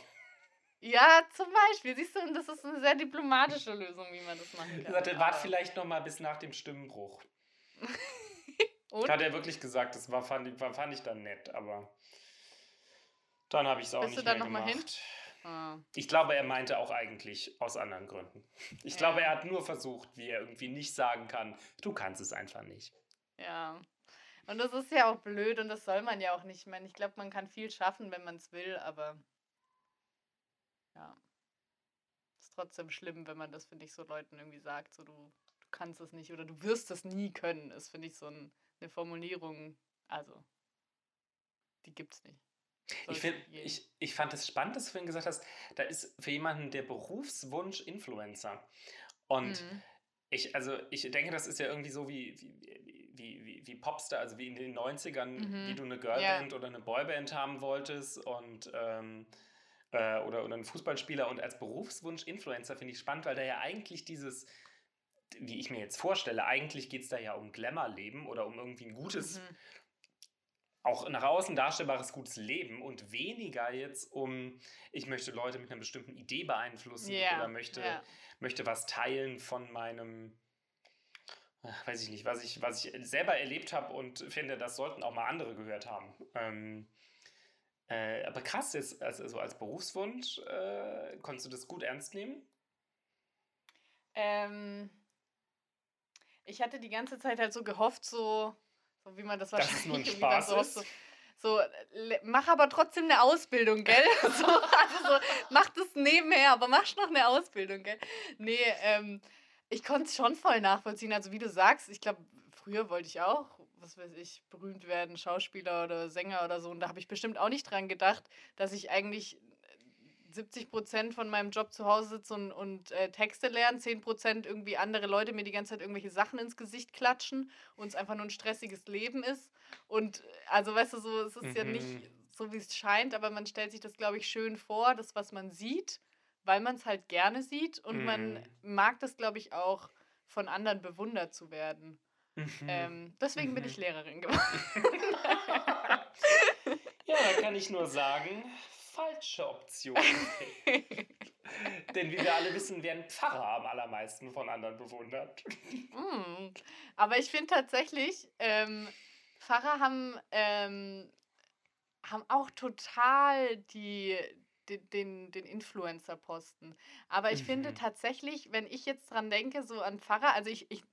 Ja, zum Beispiel. Siehst du, das ist eine sehr diplomatische Lösung, wie man das machen kann. Er sagte, wart vielleicht noch mal bis nach dem Stimmbruch. Hat er wirklich gesagt, das war, fand, ich, fand ich dann nett, aber dann habe ich es auch Bist nicht mehr gemacht. Hin? Ah. Ich glaube, er meinte auch eigentlich aus anderen Gründen. Ich ja. glaube, er hat nur versucht, wie er irgendwie nicht sagen kann, du kannst es einfach nicht. Ja, und das ist ja auch blöd und das soll man ja auch nicht. Ich meine, ich glaube, man kann viel schaffen, wenn man es will, aber ja. Ist trotzdem schlimm, wenn man das, finde ich, so Leuten irgendwie sagt, so du, du kannst es nicht oder du wirst es nie können, ist, finde ich, so ein, eine Formulierung. Also, die gibt's nicht. Ich, find, ich, ich fand es spannend, dass du vorhin gesagt hast, da ist für jemanden der Berufswunsch Influencer. Und mhm. ich, also ich denke, das ist ja irgendwie so wie, wie wie, wie, wie Popstar, also wie in den 90ern, mhm. wie du eine Girlband ja. oder eine Boyband haben wolltest und ähm, äh, oder, oder einen Fußballspieler und als Berufswunsch Influencer finde ich spannend, weil da ja eigentlich dieses, wie ich mir jetzt vorstelle, eigentlich geht es da ja um Glamour-Leben oder um irgendwie ein gutes, mhm. auch nach außen darstellbares gutes Leben und weniger jetzt um, ich möchte Leute mit einer bestimmten Idee beeinflussen yeah. oder möchte, yeah. möchte was teilen von meinem weiß ich nicht, was ich, was ich selber erlebt habe und finde, das sollten auch mal andere gehört haben. Ähm, äh, aber krass, jetzt, also, als Berufswunsch, äh, konntest du das gut ernst nehmen? Ähm, ich hatte die ganze Zeit halt so gehofft, so, so wie man das wahrscheinlich das ist nur ein Spaß so, ist. so, so, mach aber trotzdem eine Ausbildung, gell? so, also so, mach das nebenher, aber mach noch eine Ausbildung, gell? Nee, ähm, ich konnte es schon voll nachvollziehen. Also wie du sagst, ich glaube, früher wollte ich auch, was weiß ich, berühmt werden, Schauspieler oder Sänger oder so. Und da habe ich bestimmt auch nicht dran gedacht, dass ich eigentlich 70 äh, Prozent von meinem Job zu Hause sitze und, und äh, Texte lerne, 10 Prozent irgendwie andere Leute mir die ganze Zeit irgendwelche Sachen ins Gesicht klatschen und es einfach nur ein stressiges Leben ist. Und äh, also weißt du, so, es ist mhm. ja nicht mhm. so, wie es scheint, aber man stellt sich das, glaube ich, schön vor, das, was man sieht weil man es halt gerne sieht und mm. man mhm. mag das, glaube ich, auch von anderen bewundert zu werden. Mhm. Ähm, deswegen mhm. bin ich mhm. Lehrerin geworden. ja, da kann ich nur sagen, falsche Option. Denn wie wir alle wissen, werden Pfarrer am allermeisten von anderen bewundert. Mm. Aber ich finde tatsächlich, ähm, Pfarrer haben, ähm, haben auch total die, den, den, den Influencer-Posten. Aber ich mhm. finde tatsächlich, wenn ich jetzt dran denke, so an Pfarrer, also ich, ich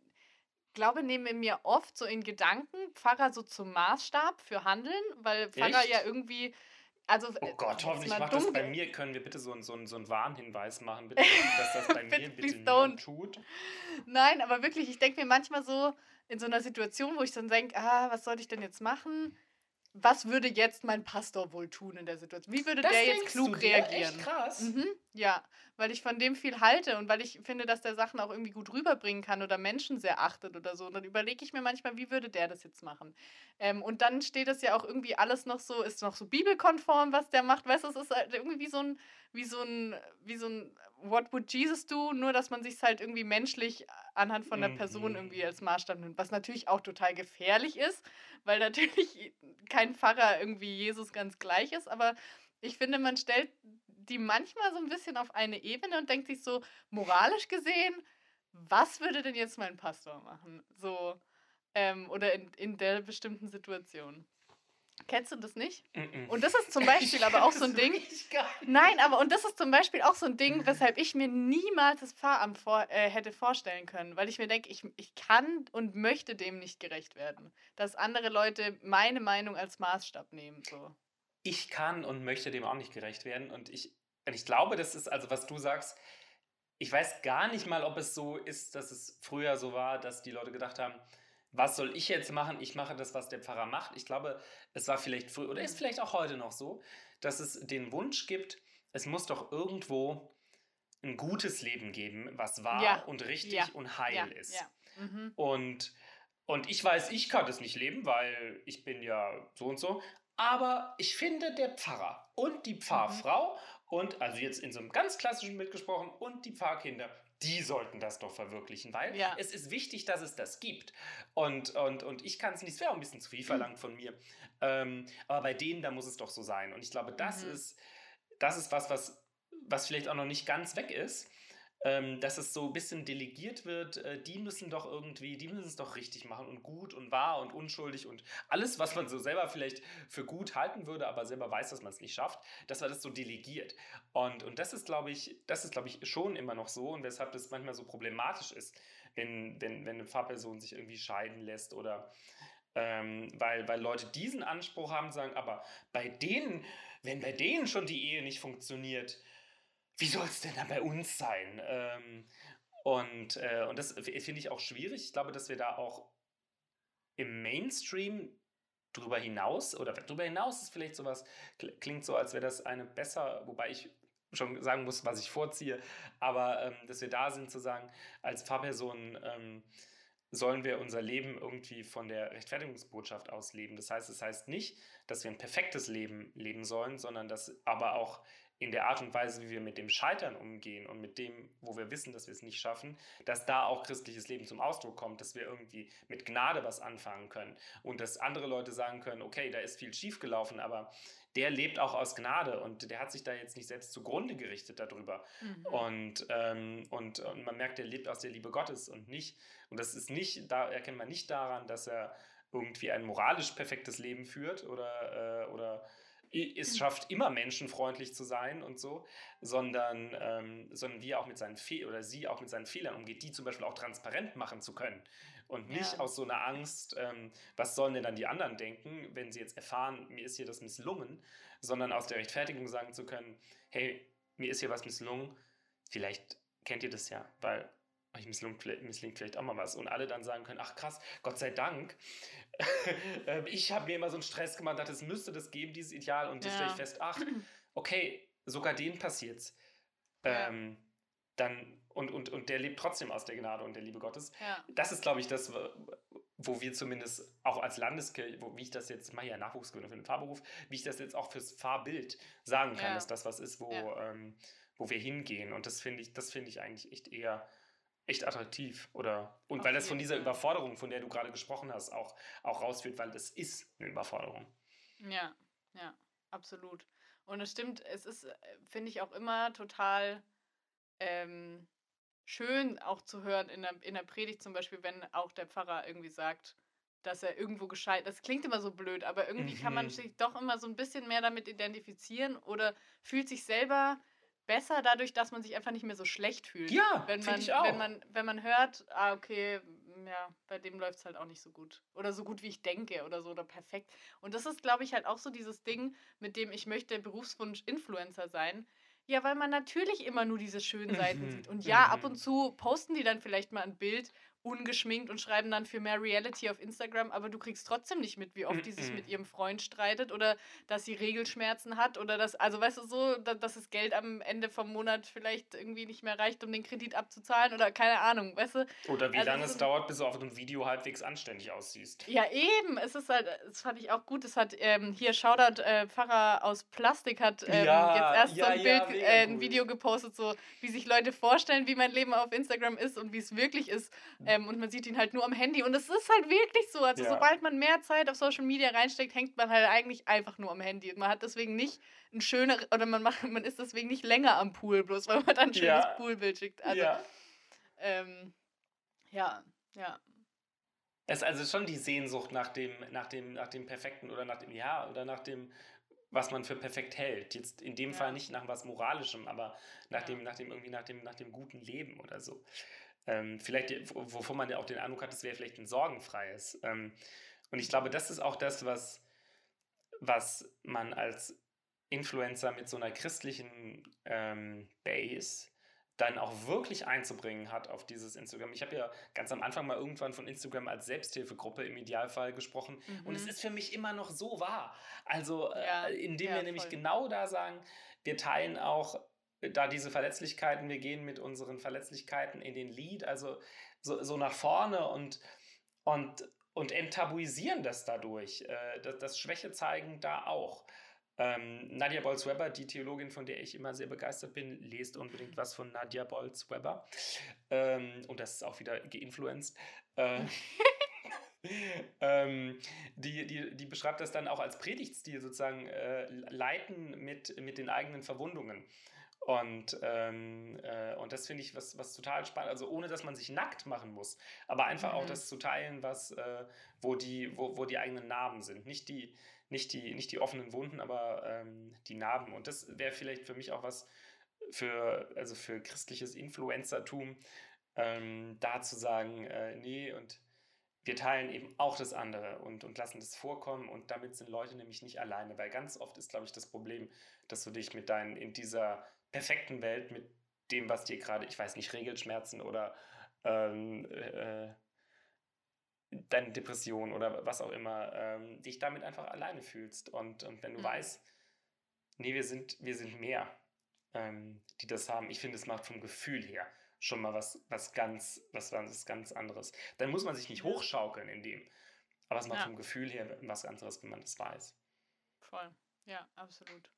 glaube, nehme mir oft so in Gedanken Pfarrer so zum Maßstab für Handeln, weil Pfarrer Echt? ja irgendwie. Also, oh Gott, hoffentlich macht das bei mir. Können wir bitte so, so, so einen Warnhinweis machen, bitte, dass das bei mir bitte niemand tut? Nein, aber wirklich, ich denke mir manchmal so in so einer Situation, wo ich dann denke, ah, was soll ich denn jetzt machen? Was würde jetzt mein Pastor wohl tun in der Situation? Wie würde Das der jetzt klug du dir? reagieren? Echt krass. Mhm, ja, weil ich von dem viel halte und weil ich finde, dass der Sachen auch irgendwie gut rüberbringen kann oder Menschen sehr achtet oder so. Und dann überlege ich mir manchmal, wie würde der das jetzt machen? Ähm, und dann steht das ja auch irgendwie alles noch so, ist noch so bibelkonform, was der macht. Weißt du, es ist halt irgendwie wie so ein, wie so ein, wie so ein What would Jesus do? Nur, dass man sich halt irgendwie menschlich anhand von der Person Mhm. irgendwie als Maßstab nimmt. Was natürlich auch total gefährlich ist, weil natürlich kein Pfarrer irgendwie Jesus ganz gleich ist. Aber ich finde, man stellt die manchmal so ein bisschen auf eine Ebene und denkt sich so, moralisch gesehen, was würde denn jetzt mein Pastor machen? So, ähm, oder in, in der bestimmten Situation. Kennst du das nicht? Mhm. Und das ist zum Beispiel aber auch so ein Ding. Nein, aber und das ist zum Beispiel auch so ein Ding, weshalb ich mir niemals das Pfarramt vor, äh, hätte vorstellen können, weil ich mir denke, ich, ich kann und möchte dem nicht gerecht werden, dass andere Leute meine Meinung als Maßstab nehmen. So. ich kann und möchte dem auch nicht gerecht werden. Und ich, und ich glaube, das ist, also was du sagst, ich weiß gar nicht mal, ob es so ist, dass es früher so war, dass die Leute gedacht haben, was soll ich jetzt machen? Ich mache das, was der Pfarrer macht. Ich glaube, es war vielleicht früher oder ist vielleicht auch heute noch so, dass es den Wunsch gibt, es muss doch irgendwo ein gutes Leben geben, was wahr Ja, und richtig ja, und heil ja, ist. Mhm. Und, und ich weiß, ich kann das nicht leben, weil ich bin ja so und so. Aber ich finde, der Pfarrer und die Pfarrfrau und, also jetzt in so einem ganz klassischen Bild gesprochen, und die Pfarrkinder, die sollten das doch verwirklichen, weil Ja. es ist wichtig, dass es das gibt. Und, und, und ich kann es nicht, es wäre auch ein bisschen zu viel verlangt von mir. Ähm, aber bei denen, da muss es doch so sein. Und ich glaube, das Mhm. ist, das ist was, was, was vielleicht auch noch nicht ganz weg ist ähm, dass es so ein bisschen delegiert wird, äh, die müssen doch irgendwie, die müssen es doch richtig machen und gut und wahr und unschuldig und alles, was man so selber vielleicht für gut halten würde, aber selber weiß, dass man es nicht schafft, dass man das so delegiert. Und, und das ist, glaube ich, das ist, glaube ich, schon immer noch so und weshalb das manchmal so problematisch ist, wenn, wenn, wenn eine Pfarrperson sich irgendwie scheiden lässt oder ähm, weil, weil Leute diesen Anspruch haben, sagen, aber bei denen, wenn bei denen schon die Ehe nicht funktioniert, wie soll es denn dann bei uns sein? Ähm, und, äh, und das finde ich auch schwierig. Ich glaube, dass wir da auch im Mainstream drüber hinaus, oder drüber hinaus ist vielleicht sowas, kl- klingt so, als wäre das eine besser, wobei ich schon sagen muss, was ich vorziehe, aber ähm, dass wir da sind zu sagen, als Pfarrperson ähm, sollen wir unser Leben irgendwie von der Rechtfertigungsbotschaft aus leben. Das heißt, es heißt nicht, dass wir ein perfektes Leben leben sollen, sondern dass aber auch in der Art und Weise, wie wir mit dem Scheitern umgehen und mit dem, wo wir wissen, dass wir es nicht schaffen, dass da auch christliches Leben zum Ausdruck kommt, dass wir irgendwie mit Gnade was anfangen können und dass andere Leute sagen können, okay, da ist viel schiefgelaufen, aber der lebt auch aus Gnade und der hat sich da jetzt nicht selbst zugrunde gerichtet darüber. Mhm. Und, ähm, und, und man merkt, er lebt aus der Liebe Gottes und nicht, und das ist nicht, da erkennt man nicht daran, dass er irgendwie ein moralisch perfektes Leben führt oder, äh, oder es schafft, immer menschenfreundlich zu sein und so, sondern, ähm, sondern wie er auch mit seinen Fe oder sie auch mit seinen Fehlern umgeht, die zum Beispiel auch transparent machen zu können. Und nicht Ja. aus so einer Angst, ähm, was sollen denn dann die anderen denken, wenn sie jetzt erfahren, mir ist hier das misslungen, sondern aus der Rechtfertigung sagen zu können, hey, mir ist hier was misslungen, vielleicht kennt ihr das ja, weil euch misslingt, vielleicht- misslingt vielleicht auch mal was. Und alle dann sagen können, ach krass, Gott sei Dank. Ähm, ich habe mir immer so einen Stress gemacht, dachte, es müsste das geben, dieses Ideal. Und jetzt stelle ich Ja. fest, ach, okay, sogar denen passiert's. Ja. Ähm, dann, und, und, und der lebt trotzdem aus der Gnade und der Liebe Gottes. Ja. Das ist, glaube ich, das, wo- wir zumindest auch als Landeskirche, wo, wie ich das jetzt, ich mache ja Nachwuchsgründe für den Fahrberuf, wie ich das jetzt auch fürs Fahrbild sagen kann, Ja. dass das was ist, wo, Ja. ähm, wo wir hingehen. Und das finde ich, das finde ich eigentlich echt eher echt attraktiv. Oder und Auf weil das von dieser. Überforderung, von der du gerade gesprochen hast, auch, auch rausführt, weil das ist eine Überforderung. Ja, ja, absolut. Und es stimmt, es ist, äh, finde ich, auch immer total ähm, schön auch zu hören in der, in der Predigt zum Beispiel, wenn auch der Pfarrer irgendwie sagt, dass er irgendwo gescheit, das klingt immer so blöd, aber irgendwie kann man Mhm. sich doch immer so ein bisschen mehr damit identifizieren oder fühlt sich selber besser dadurch, dass man sich einfach nicht mehr so schlecht fühlt. Ja, wenn man, ich auch. wenn man, wenn man hört, ah, okay, m, ja, bei dem läuft es halt auch nicht so gut. Oder so gut, wie ich denke oder so oder perfekt. Und das ist, glaube ich, halt auch so dieses Ding, mit dem ich möchte Berufswunsch Influencer sein. Ja, weil man natürlich immer nur diese schönen Seiten Mhm, sieht. Und ja, ab mhm. und zu posten die dann vielleicht mal ein Bild ungeschminkt und schreiben dann für mehr Reality auf Instagram, aber du kriegst trotzdem nicht mit, wie oft die sich mit ihrem Freund streitet oder dass sie Regelschmerzen hat oder dass, also weißt du so, dass, das Geld am Ende vom Monat vielleicht irgendwie nicht mehr reicht, um den Kredit abzuzahlen oder keine Ahnung, weißt du? Oder wie also lange es dauert, bis du auf einem Video halbwegs anständig aussiehst. Ja, eben, es ist halt, das fand ich auch gut, es hat ähm, hier Shoutout äh, Pfarrer aus Plastik hat ähm, ja, jetzt erst ja, so ein Bild, ja, äh, ein Video gepostet, so wie sich Leute vorstellen, wie mein Leben auf Instagram ist und wie es wirklich ist. Mhm. Ähm, und man sieht ihn halt nur am Handy. Und es ist halt wirklich so. Also, ja. sobald man mehr Zeit auf Social Media reinsteckt, hängt man halt eigentlich einfach nur am Handy. Und man hat deswegen nicht ein schöner, oder man macht, man ist deswegen nicht länger am Pool, bloß weil man dann ein schönes ja. Poolbild schickt. Also, ja. Ähm, ja, ja. Es ist also schon die Sehnsucht nach dem, nach dem, nach dem Perfekten oder nach dem Ja oder nach dem, was man für perfekt hält. Jetzt in dem ja. Fall nicht nach was Moralischem, aber nach dem, nach dem irgendwie nach dem, nach dem guten Leben oder so. Ähm, vielleicht, wovon man ja auch den Eindruck hat, es wäre vielleicht ein sorgenfreies. Ähm, und ich glaube, das ist auch das, was, was man als Influencer mit so einer christlichen ähm, Base dann auch wirklich einzubringen hat auf dieses Instagram. Ich habe ja ganz am Anfang mal irgendwann von Instagram als Selbsthilfegruppe im Idealfall gesprochen mhm. und es mhm. ist für mich immer noch so wahr. Also ja, äh, indem ja, wir nämlich genau da sagen, wir teilen auch da diese Verletzlichkeiten, wir gehen mit unseren Verletzlichkeiten in den Lead, also so, so nach vorne und, und, und enttabuisieren das dadurch. Äh, das, das Schwäche zeigen da auch. Ähm, Nadia Bolz-Weber, die Theologin, von der ich immer sehr begeistert bin, lest unbedingt was von Nadia Bolz-Weber. Ähm, und das ist auch wieder geinfluenced. Äh, ähm, die, die, die beschreibt das dann auch als Predigtstil sozusagen, äh, leiten mit, mit den eigenen Verwundungen. Und, ähm, äh, und das finde ich was, was total spannend, also ohne dass man sich nackt machen muss, aber einfach mhm. auch das zu teilen, was, äh, wo, die, wo, wo die eigenen Narben sind. Nicht die, nicht die, nicht die offenen Wunden, aber ähm, die Narben. Und das wäre vielleicht für mich auch was für, also für christliches Influencertum, ähm, da zu sagen, äh, nee, und wir teilen eben auch das andere und, und lassen das vorkommen und damit sind Leute nämlich nicht alleine, weil ganz oft ist, glaube ich, das Problem, dass du dich mit deinen, in dieser perfekten Welt mit dem, was dir gerade, ich weiß nicht, Regelschmerzen oder ähm, äh, deine Depression oder was auch immer, ähm, dich damit einfach alleine fühlst. Und, und wenn du mhm. weißt, nee, wir sind, wir sind mehr, ähm, die das haben, ich finde, es macht vom Gefühl her schon mal was, was ganz, was, was ganz anderes. Dann muss man sich nicht hochschaukeln in dem. Aber es macht ja. vom Gefühl her was anderes, wenn man das weiß. Voll, ja, absolut.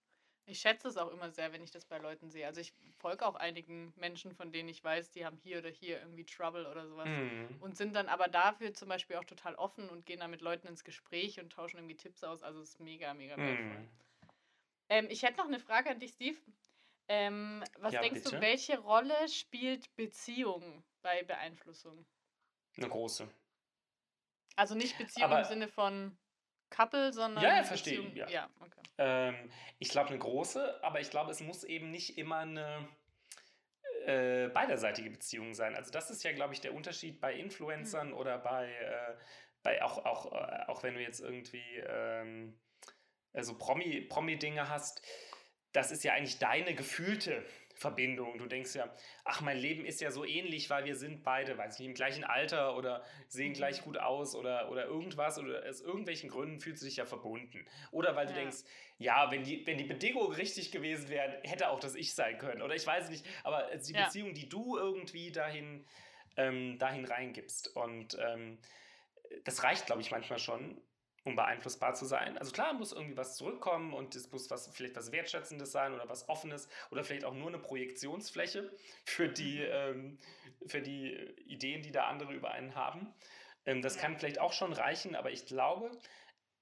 Ich schätze es auch immer sehr, wenn ich das bei Leuten sehe. Also ich folge auch einigen Menschen, von denen ich weiß, die haben hier oder hier irgendwie Trouble oder sowas. Mhm. Und sind dann aber dafür zum Beispiel auch total offen und gehen dann mit Leuten ins Gespräch und tauschen irgendwie Tipps aus. Also es ist mega, mega wertvoll. Mhm. Ähm, ich hätte noch eine Frage an dich, Steve. Ähm, was ja, denkst bitte? du, welche Rolle spielt Beziehung bei Beeinflussung? Eine große. Also nicht Beziehung aber im Sinne von Couple, sondern. Ja, ja verstehe. Ja. ja, okay. Ähm, ich glaube, eine große, aber ich glaube, es muss eben nicht immer eine äh, beiderseitige Beziehung sein. Also, das ist ja, glaube ich, der Unterschied bei Influencern mhm. oder bei, äh, bei auch, auch, äh, auch wenn du jetzt irgendwie ähm, so Promi-Dinge Promi hast. Das ist ja eigentlich deine gefühlte Verbindung. Du denkst ja, ach, mein Leben ist ja so ähnlich, weil wir sind beide, weiß ich nicht, im gleichen Alter oder sehen gleich mhm. gut aus oder, oder irgendwas oder aus irgendwelchen Gründen fühlst du dich ja verbunden. Oder weil du ja. denkst, ja, wenn die, wenn die Bedingungen richtig gewesen wären, hätte auch das ich sein können. Oder ich weiß nicht, aber die ja. Beziehung, die du irgendwie dahin, ähm, dahin reingibst. Und ähm, das reicht, glaube ich, manchmal schon, um beeinflussbar zu sein. Also klar muss irgendwie was zurückkommen und es muss was, vielleicht was Wertschätzendes sein oder was Offenes oder vielleicht auch nur eine Projektionsfläche für die, mhm. ähm, für die Ideen, die da andere über einen haben. Ähm, das kann vielleicht auch schon reichen, aber ich glaube,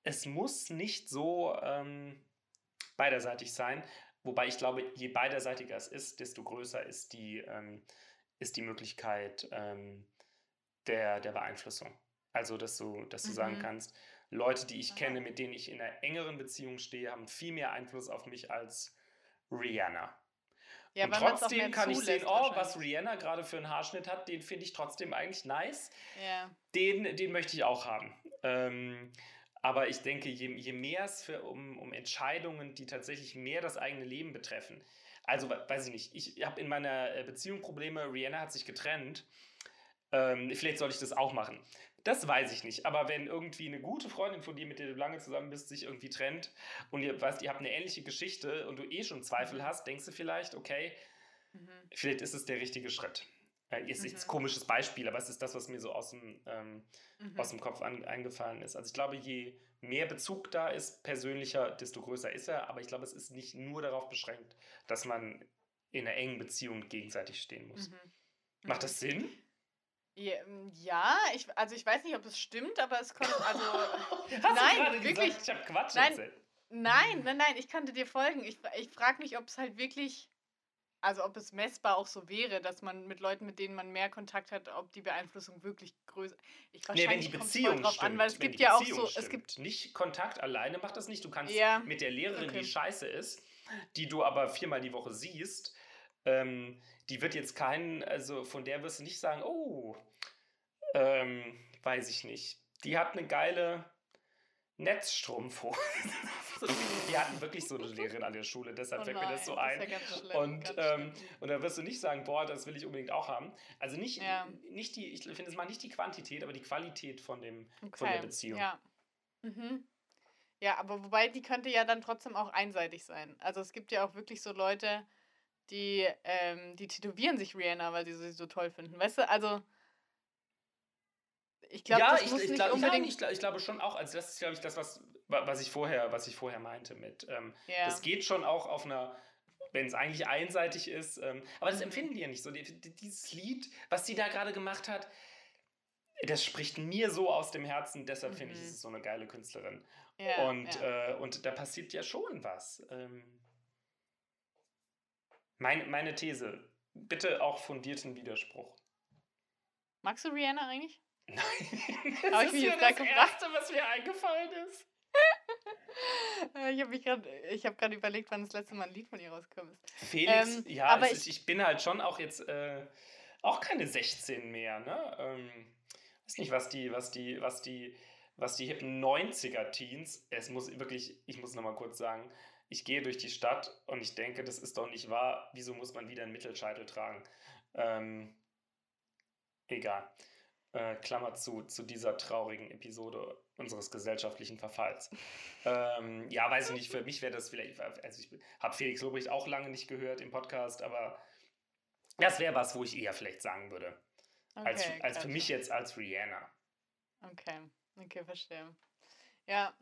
es muss nicht so ähm, beiderseitig sein. Wobei ich glaube, je beiderseitiger es ist, desto größer ist die, ähm, ist die Möglichkeit ähm, der, der Beeinflussung. Also, dass du, dass du mhm. sagen kannst, Leute, die ich kenne, mit denen ich in einer engeren Beziehung stehe, haben viel mehr Einfluss auf mich als Rihanna. Ja, und trotzdem kann ich sehen, oh, was Rihanna gerade für einen Haarschnitt hat, den finde ich trotzdem eigentlich nice. Ja. Den, den möchte ich auch haben. Ähm, aber ich denke, je, je mehr es für, um, um Entscheidungen, die tatsächlich mehr das eigene Lleben betreffen, also weiß ich nicht, ich habe in meiner äh, Beziehung Probleme, Rihanna hat sich getrennt Ähm, vielleicht soll ich das auch machen. Das weiß ich nicht. Aber wenn irgendwie eine gute Freundin von dir, mit der du lange zusammen bist, sich irgendwie trennt und ihr weißt, ihr habt eine ähnliche Geschichte und du eh schon Zweifel Mhm. hast, denkst du vielleicht, okay, Mhm. vielleicht ist es der richtige Schritt. Äh, ist jetzt ein Mhm. komisches Beispiel, aber es ist das, was mir so aus dem, ähm, Mhm. aus dem Kopf an, eingefallen ist. Also ich glaube, je mehr Bezug da ist, persönlicher, desto größer ist er. Aber ich glaube, es ist nicht nur darauf beschränkt, dass man in einer engen Beziehung gegenseitig stehen muss. Mhm. Macht Mhm. das Sinn? Ja, ähm, ja, ich, also ich weiß nicht, ob es stimmt, aber es kommt, also, Nein, wirklich. gesagt, ich habe Quatsch Nein. erzählt? nein, nein, nein, ich könnte dir folgen. Ich, ich frage mich, ob es halt wirklich, also ob es messbar auch so wäre, dass man mit Leuten, mit denen man mehr Kontakt hat, ob die Beeinflussung wirklich größer ich Nee, wenn die wahrscheinlich Beziehung drauf stimmt. an, weil es gibt ja auch so, es gibt, Nicht Kontakt alleine macht das nicht. Du kannst Ja, mit der Lehrerin, okay. die scheiße ist, die du aber viermal die Woche siehst, ähm, die wird jetzt keinen, also von der wirst du nicht sagen, oh, ähm, weiß ich nicht. Die hat eine geile Netzstrumpfhose. die hatten wirklich so eine Lehrerin an der Schule, deshalb oh fällt mir das so das ein. ist ja schlimm, Und, ähm. Und da wirst du nicht sagen, boah, das will ich unbedingt auch haben. Also nicht, Ja. nicht die, ich finde es mal nicht die Quantität, aber die Qualität von, dem, von der Okay, Beziehung. Ja. Mhm. Ja, aber wobei die könnte ja dann trotzdem auch einseitig sein. Also es gibt ja auch wirklich so Leute, die, ähm, die tätowieren sich Rihanna, weil sie sie so toll finden. Weißt du, also ich glaube, ja, das ich, muss ich, nicht glaub, unbedingt. ich, glaub, ich glaube schon auch, also das ist, glaube ich, das, was, wa- was, ich vorher, was ich vorher meinte mit, ähm, ja. das geht schon auch auf einer, wenn es eigentlich einseitig ist, ähm, aber das Mhm. empfinden die ja nicht so. Die, die, dieses Lied, was die da gerade gemacht hat, das spricht mir so aus dem Herzen, deshalb finde ich, Mhm. ist es so eine geile Künstlerin. ja, und, ja. äh, und da passiert ja schon was. Ähm, mein, meine These, bitte auch fundierten Widerspruch. Magst du Rihanna eigentlich? Nein, Hab das ich ist mich jetzt das grad gefragt? Erste, was mir eingefallen ist. Ich habe gerade, ich habe gerade überlegt, wann das letzte Mal ein Lied von ihr rausgekommen ist. Felix, Ähm, ja, aber ist, ich bin halt schon auch jetzt äh, auch keine 16 mehr, ne? Ähm, weiß nicht, was die, was die, was die, was die hippen 90er-Teens, es muss wirklich, ich muss nochmal kurz sagen, ich gehe durch die Stadt und ich denke, das ist doch nicht wahr, wieso muss man wieder einen Mittelscheitel tragen? Ähm, egal. Äh, Klammer zu, zu dieser traurigen Episode unseres gesellschaftlichen Verfalls. ähm, ja, weiß ich nicht, für mich wäre das vielleicht, also ich habe Felix Lobrecht auch lange nicht gehört im Podcast, aber das wäre was, wo ich eher vielleicht sagen würde. als, Okay, als für gotcha. mich jetzt als Rihanna. Okay, okay, verstehe. Ja.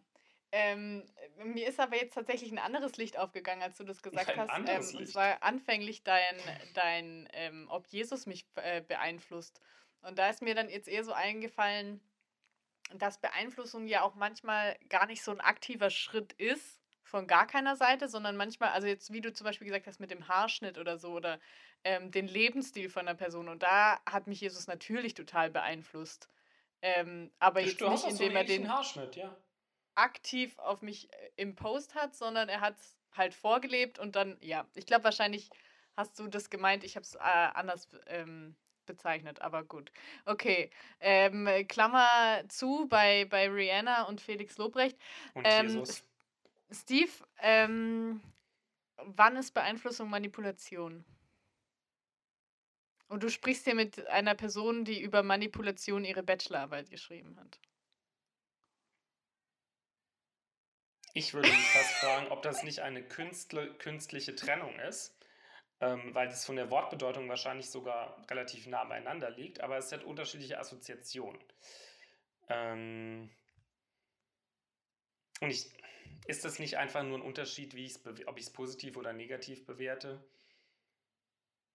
Ähm, mir ist aber jetzt tatsächlich ein anderes Licht aufgegangen, als du das gesagt Ein hast. anderes ähm, und Licht? zwar anfänglich dein, dein ähm, ob Jesus mich äh, beeinflusst. Und da ist mir dann jetzt eher so eingefallen, dass Beeinflussung ja auch manchmal gar nicht so ein aktiver Schritt ist von gar keiner Seite, sondern manchmal, also jetzt wie du zum Beispiel gesagt hast mit dem Haarschnitt oder so oder ähm, den Lebensstil von einer Person. Und da hat mich Jesus natürlich total beeinflusst. Ähm, aber jetzt nicht, so indem er den Haarschnitt, ja. Aktiv auf mich äh, imposed hat, sondern er hat es halt vorgelebt und dann, ja, ich glaube wahrscheinlich hast du das gemeint, ich habe es äh, anders ähm, bezeichnet, aber gut. Okay, ähm, Klammer zu bei, bei Rihanna und Felix Lobrecht. Und Ähm, Jesus. Steve, ähm, wann ist Beeinflussung Manipulation? Und du sprichst hier mit einer Person, die über Manipulation ihre Bachelorarbeit geschrieben hat. Ich würde mich fast fragen, ob das nicht eine Künstle, künstliche Trennung ist, ähm, weil das von der Wortbedeutung wahrscheinlich sogar relativ nah beieinander liegt, aber es hat unterschiedliche Assoziationen. Ähm, und ich, ist das nicht einfach nur ein Unterschied, wie ich's ob ich es positiv oder negativ bewerte?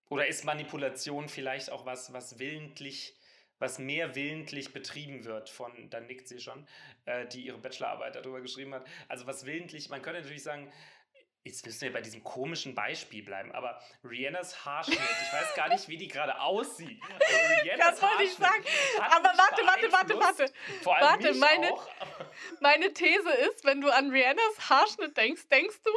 Oder ist Manipulation vielleicht auch was, was willentlich, was mehr willentlich betrieben wird von, dann nickt sie schon, äh, die ihre Bachelorarbeit darüber geschrieben hat. Also was willentlich, man könnte natürlich sagen, jetzt müssen wir bei diesem komischen Beispiel bleiben, aber Rihannas Haarschnitt, ich weiß gar nicht, wie die gerade aussieht. Rihannas Das wollte ich sagen. Aber warte, warte, warte, warte. Vor allem Warte, meine- auch. Meine These ist, wenn du an Rihannas Haarschnitt denkst, denkst du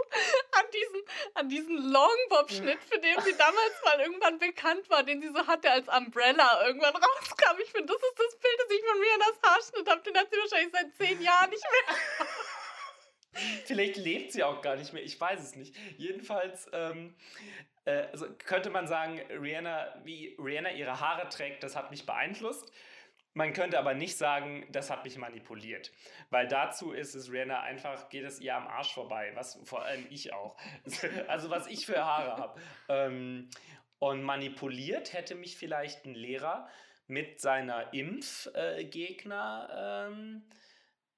an diesen, an diesen Longbob-Schnitt, für den sie damals mal irgendwann bekannt war, den sie so hatte, als Umbrella irgendwann rauskam. Ich finde, das ist das Bild, das ich von Rihannas Haarschnitt habe. Den hat sie wahrscheinlich seit zehn Jahren nicht mehr. Vielleicht lebt sie auch gar nicht mehr, ich weiß es nicht. Jedenfalls, ähm, Äh, also könnte man sagen, Rihanna, wie Rihanna ihre Haare trägt, das hat mich beeinflusst. Man könnte aber nicht sagen, das hat mich manipuliert. Weil dazu ist es Rihanna einfach, geht es ihr am Arsch vorbei. Was vor allem ich auch. Also was ich für Haare habe. Ähm, und manipuliert hätte mich vielleicht ein Lehrer mit seiner Impfgegner. Ähm,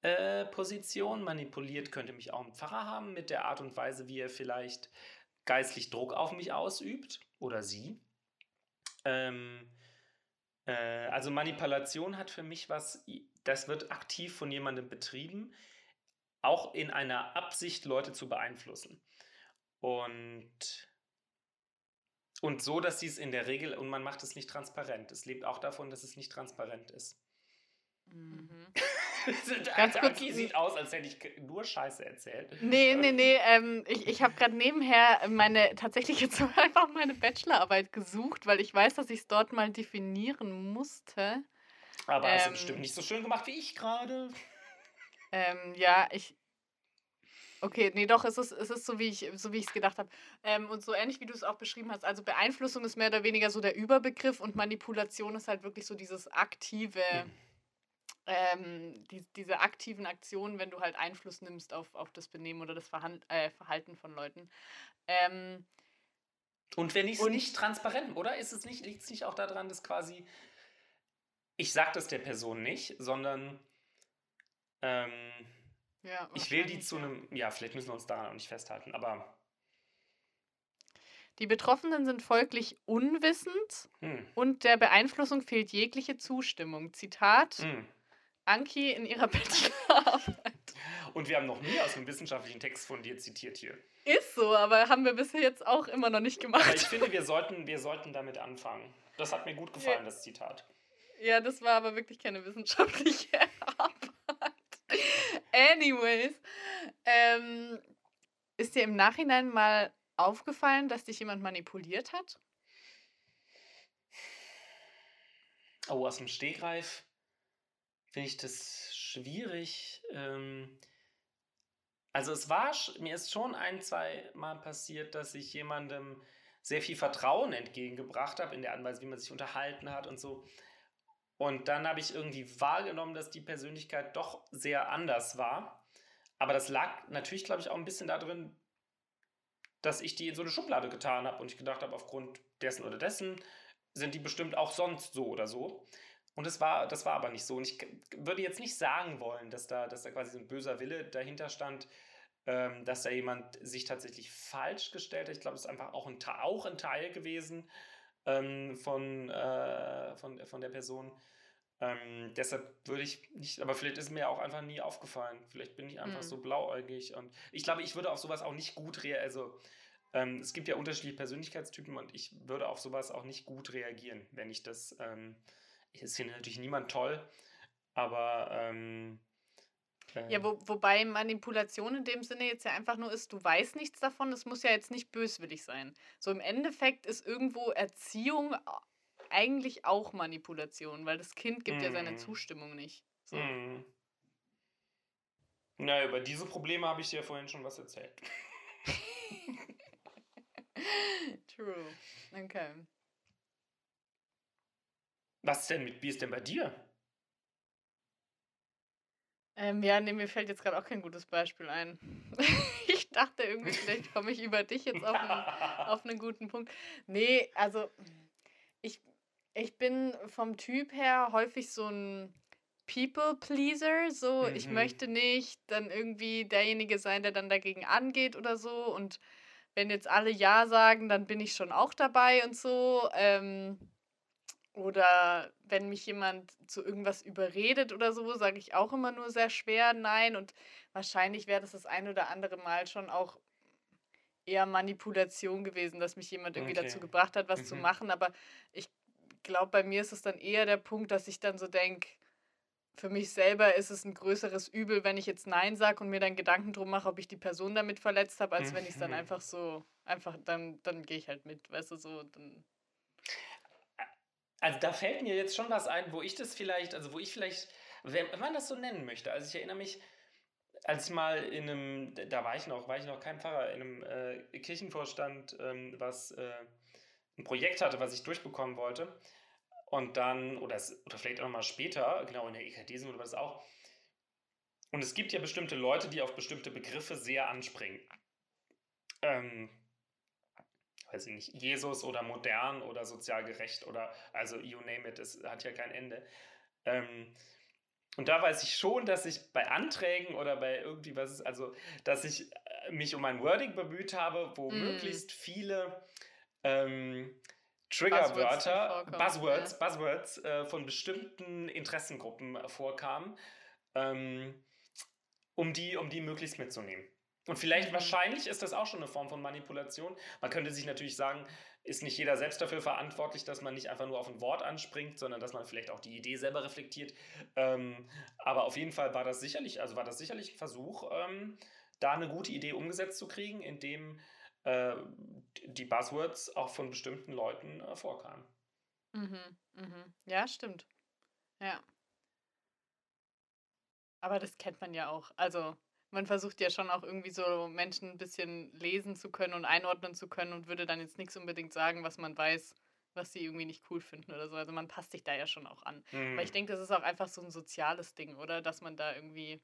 äh, Position. Manipuliert könnte mich auch ein Pfarrer haben mit der Art und Weise, wie er vielleicht geistlich Druck auf mich ausübt oder sie. Ähm, äh, also Manipulation hat für mich was, das wird aktiv von jemandem betrieben, auch in einer Absicht, Leute zu beeinflussen. Und, und so, dass sie es in der Regel, und man macht es nicht transparent. Es lebt auch davon, dass es nicht transparent ist. Mhm. Ganz kurz, Aki sieht aus, als hätte ich nur Scheiße erzählt. Nee, nee, nee. Ähm, ich ich habe gerade nebenher meine, tatsächlich jetzt einfach meine Bachelorarbeit gesucht, weil ich weiß, dass ich es dort mal definieren musste. Aber ähm, hast du bestimmt nicht so schön gemacht wie ich gerade. Ähm, ja, ich. Okay, nee, doch, es ist, es ist so, wie ich es so gedacht habe. Ähm, und so ähnlich, wie du es auch beschrieben hast. Also Beeinflussung ist mehr oder weniger so der Überbegriff und Manipulation ist halt wirklich so dieses aktive. Hm ähm, die, diese aktiven Aktionen, wenn du halt Einfluss nimmst auf, auf das Benehmen oder das Verhand, äh, Verhalten von Leuten. Ähm, und wenn ich es nicht transparent, oder? Ist es nicht, liegt es nicht auch daran, dass quasi ich sage das der Person nicht, sondern ähm, ja, ich will die zu einem, ja, vielleicht müssen wir uns daran auch nicht festhalten, aber die Betroffenen sind folglich unwissend hm. und der Beeinflussung fehlt jegliche Zustimmung. Zitat: hm. Anki in ihrer Bachelorarbeit. Und wir haben noch nie aus einem wissenschaftlichen Text von dir zitiert hier. Ist so, aber haben wir bisher jetzt auch immer noch nicht gemacht. Aber ich finde, wir sollten, wir sollten damit anfangen. Das hat mir gut gefallen, ja. das Zitat. Ja, das war aber wirklich keine wissenschaftliche Arbeit. Anyways, ähm, ist dir im Nachhinein mal aufgefallen, dass dich jemand manipuliert hat? Oh, aus dem Stegreif finde ich das schwierig. Ähm, also es war, mir ist schon ein, zwei Mal passiert, dass ich jemandem sehr viel Vertrauen entgegengebracht habe in der Weise, wie man sich unterhalten hat und so. Und dann habe ich irgendwie wahrgenommen, dass die Persönlichkeit doch sehr anders war. Aber das lag natürlich, glaube ich, auch ein bisschen darin, dass ich die in so eine Schublade getan habe und ich gedacht habe, aufgrund dessen oder dessen sind die bestimmt auch sonst so oder so. Und das war, das war aber nicht so. Und ich würde jetzt nicht sagen wollen, dass da, dass da quasi so ein böser Wille dahinter stand, ähm, dass da jemand sich tatsächlich falsch gestellt hat. Ich glaube, es ist einfach auch ein, auch ein Teil gewesen ähm, von, äh, von, von der Person. Ähm, deshalb würde ich nicht, aber vielleicht ist mir auch einfach nie aufgefallen. Vielleicht bin ich einfach mhm. so blauäugig. Und ich glaube, ich würde auf sowas auch nicht gut reagieren. Also, ähm, es gibt ja unterschiedliche Persönlichkeitstypen und ich würde auf sowas auch nicht gut reagieren, wenn ich das ähm, es findet natürlich niemand toll, aber. Ähm, äh, ja, wo, wobei Manipulation in dem Sinne jetzt ja einfach nur ist, du weißt nichts davon, es muss ja jetzt nicht böswillig sein. So im Endeffekt ist irgendwo Erziehung eigentlich auch Manipulation, weil das Kind gibt mm. ja seine mhm. Zustimmung nicht. So. Mm. Na, über diese Probleme habe ich dir ja vorhin schon was erzählt. True. Okay. Was denn mit, wie ist denn bei dir? Ähm, ja, nee, mir fällt jetzt gerade auch kein gutes Beispiel ein. ich dachte irgendwie, vielleicht komme ich über dich jetzt auf einen, auf einen guten Punkt. Nee, also ich, ich bin vom Typ her häufig so ein People-Pleaser. So, mhm. ich möchte nicht dann irgendwie derjenige sein, der dann dagegen angeht oder so. Und wenn jetzt alle Ja sagen, dann bin ich schon auch dabei und so. Ähm, oder wenn mich jemand zu irgendwas überredet oder so, sage ich auch immer nur sehr schwer Nein. Und wahrscheinlich wäre das das ein oder andere Mal schon auch eher Manipulation gewesen, dass mich jemand irgendwie okay. dazu gebracht hat, was mhm. zu machen. Aber ich glaube, bei mir ist es dann eher der Punkt, dass ich dann so denke, für mich selber ist es ein größeres Übel, wenn ich jetzt Nein sage und mir dann Gedanken drum mache, ob ich die Person damit verletzt habe, als wenn ich es dann mhm. einfach so, einfach, dann, dann gehe ich halt mit, weißt du, so, dann also da fällt mir jetzt schon was ein, wo ich das vielleicht, also wo ich vielleicht, wenn man das so nennen möchte, also ich erinnere mich, als ich mal in einem, da war ich noch, war ich noch kein Pfarrer, in einem äh, Kirchenvorstand, ähm, was äh, ein Projekt hatte, was ich durchbekommen wollte. Und dann, oder, es, oder vielleicht auch noch mal später, genau in der EKD oder was auch. Und es gibt ja bestimmte Leute, die auf bestimmte Begriffe sehr anspringen. Ähm, weiß ich nicht, Jesus oder modern oder sozial gerecht oder, also you name it, es hat ja kein Ende. Ähm, und da weiß ich schon, dass ich bei Anträgen oder bei irgendwie was, also, dass ich äh, mich um ein Wording bemüht habe, wo mm. möglichst viele ähm, Triggerwörter, Buzzwords, ja. Buzzwords äh, von bestimmten Interessengruppen äh, vorkamen, ähm, um, die, um die möglichst mitzunehmen. Und vielleicht, mhm. wahrscheinlich ist das auch schon eine Form von Manipulation. Man könnte sich natürlich sagen, ist nicht jeder selbst dafür verantwortlich, dass man nicht einfach nur auf ein Wort anspringt, sondern dass man vielleicht auch die Idee selber reflektiert. Ähm, aber auf jeden Fall war das sicherlich, also war das sicherlich ein Versuch, ähm, da eine gute Idee umgesetzt zu kriegen, indem äh, die Buzzwords auch von bestimmten Leuten äh, vorkamen. Mhm, mhm. Ja, stimmt. Ja. Aber das kennt man ja auch. Also man versucht ja schon auch irgendwie so Menschen ein bisschen lesen zu können und einordnen zu können und würde dann jetzt nichts unbedingt sagen, was man weiß, was sie irgendwie nicht cool finden oder so. Also man passt sich da ja schon auch an. Mhm. Weil ich denke, das ist auch einfach so ein soziales Ding, oder? Dass man da irgendwie.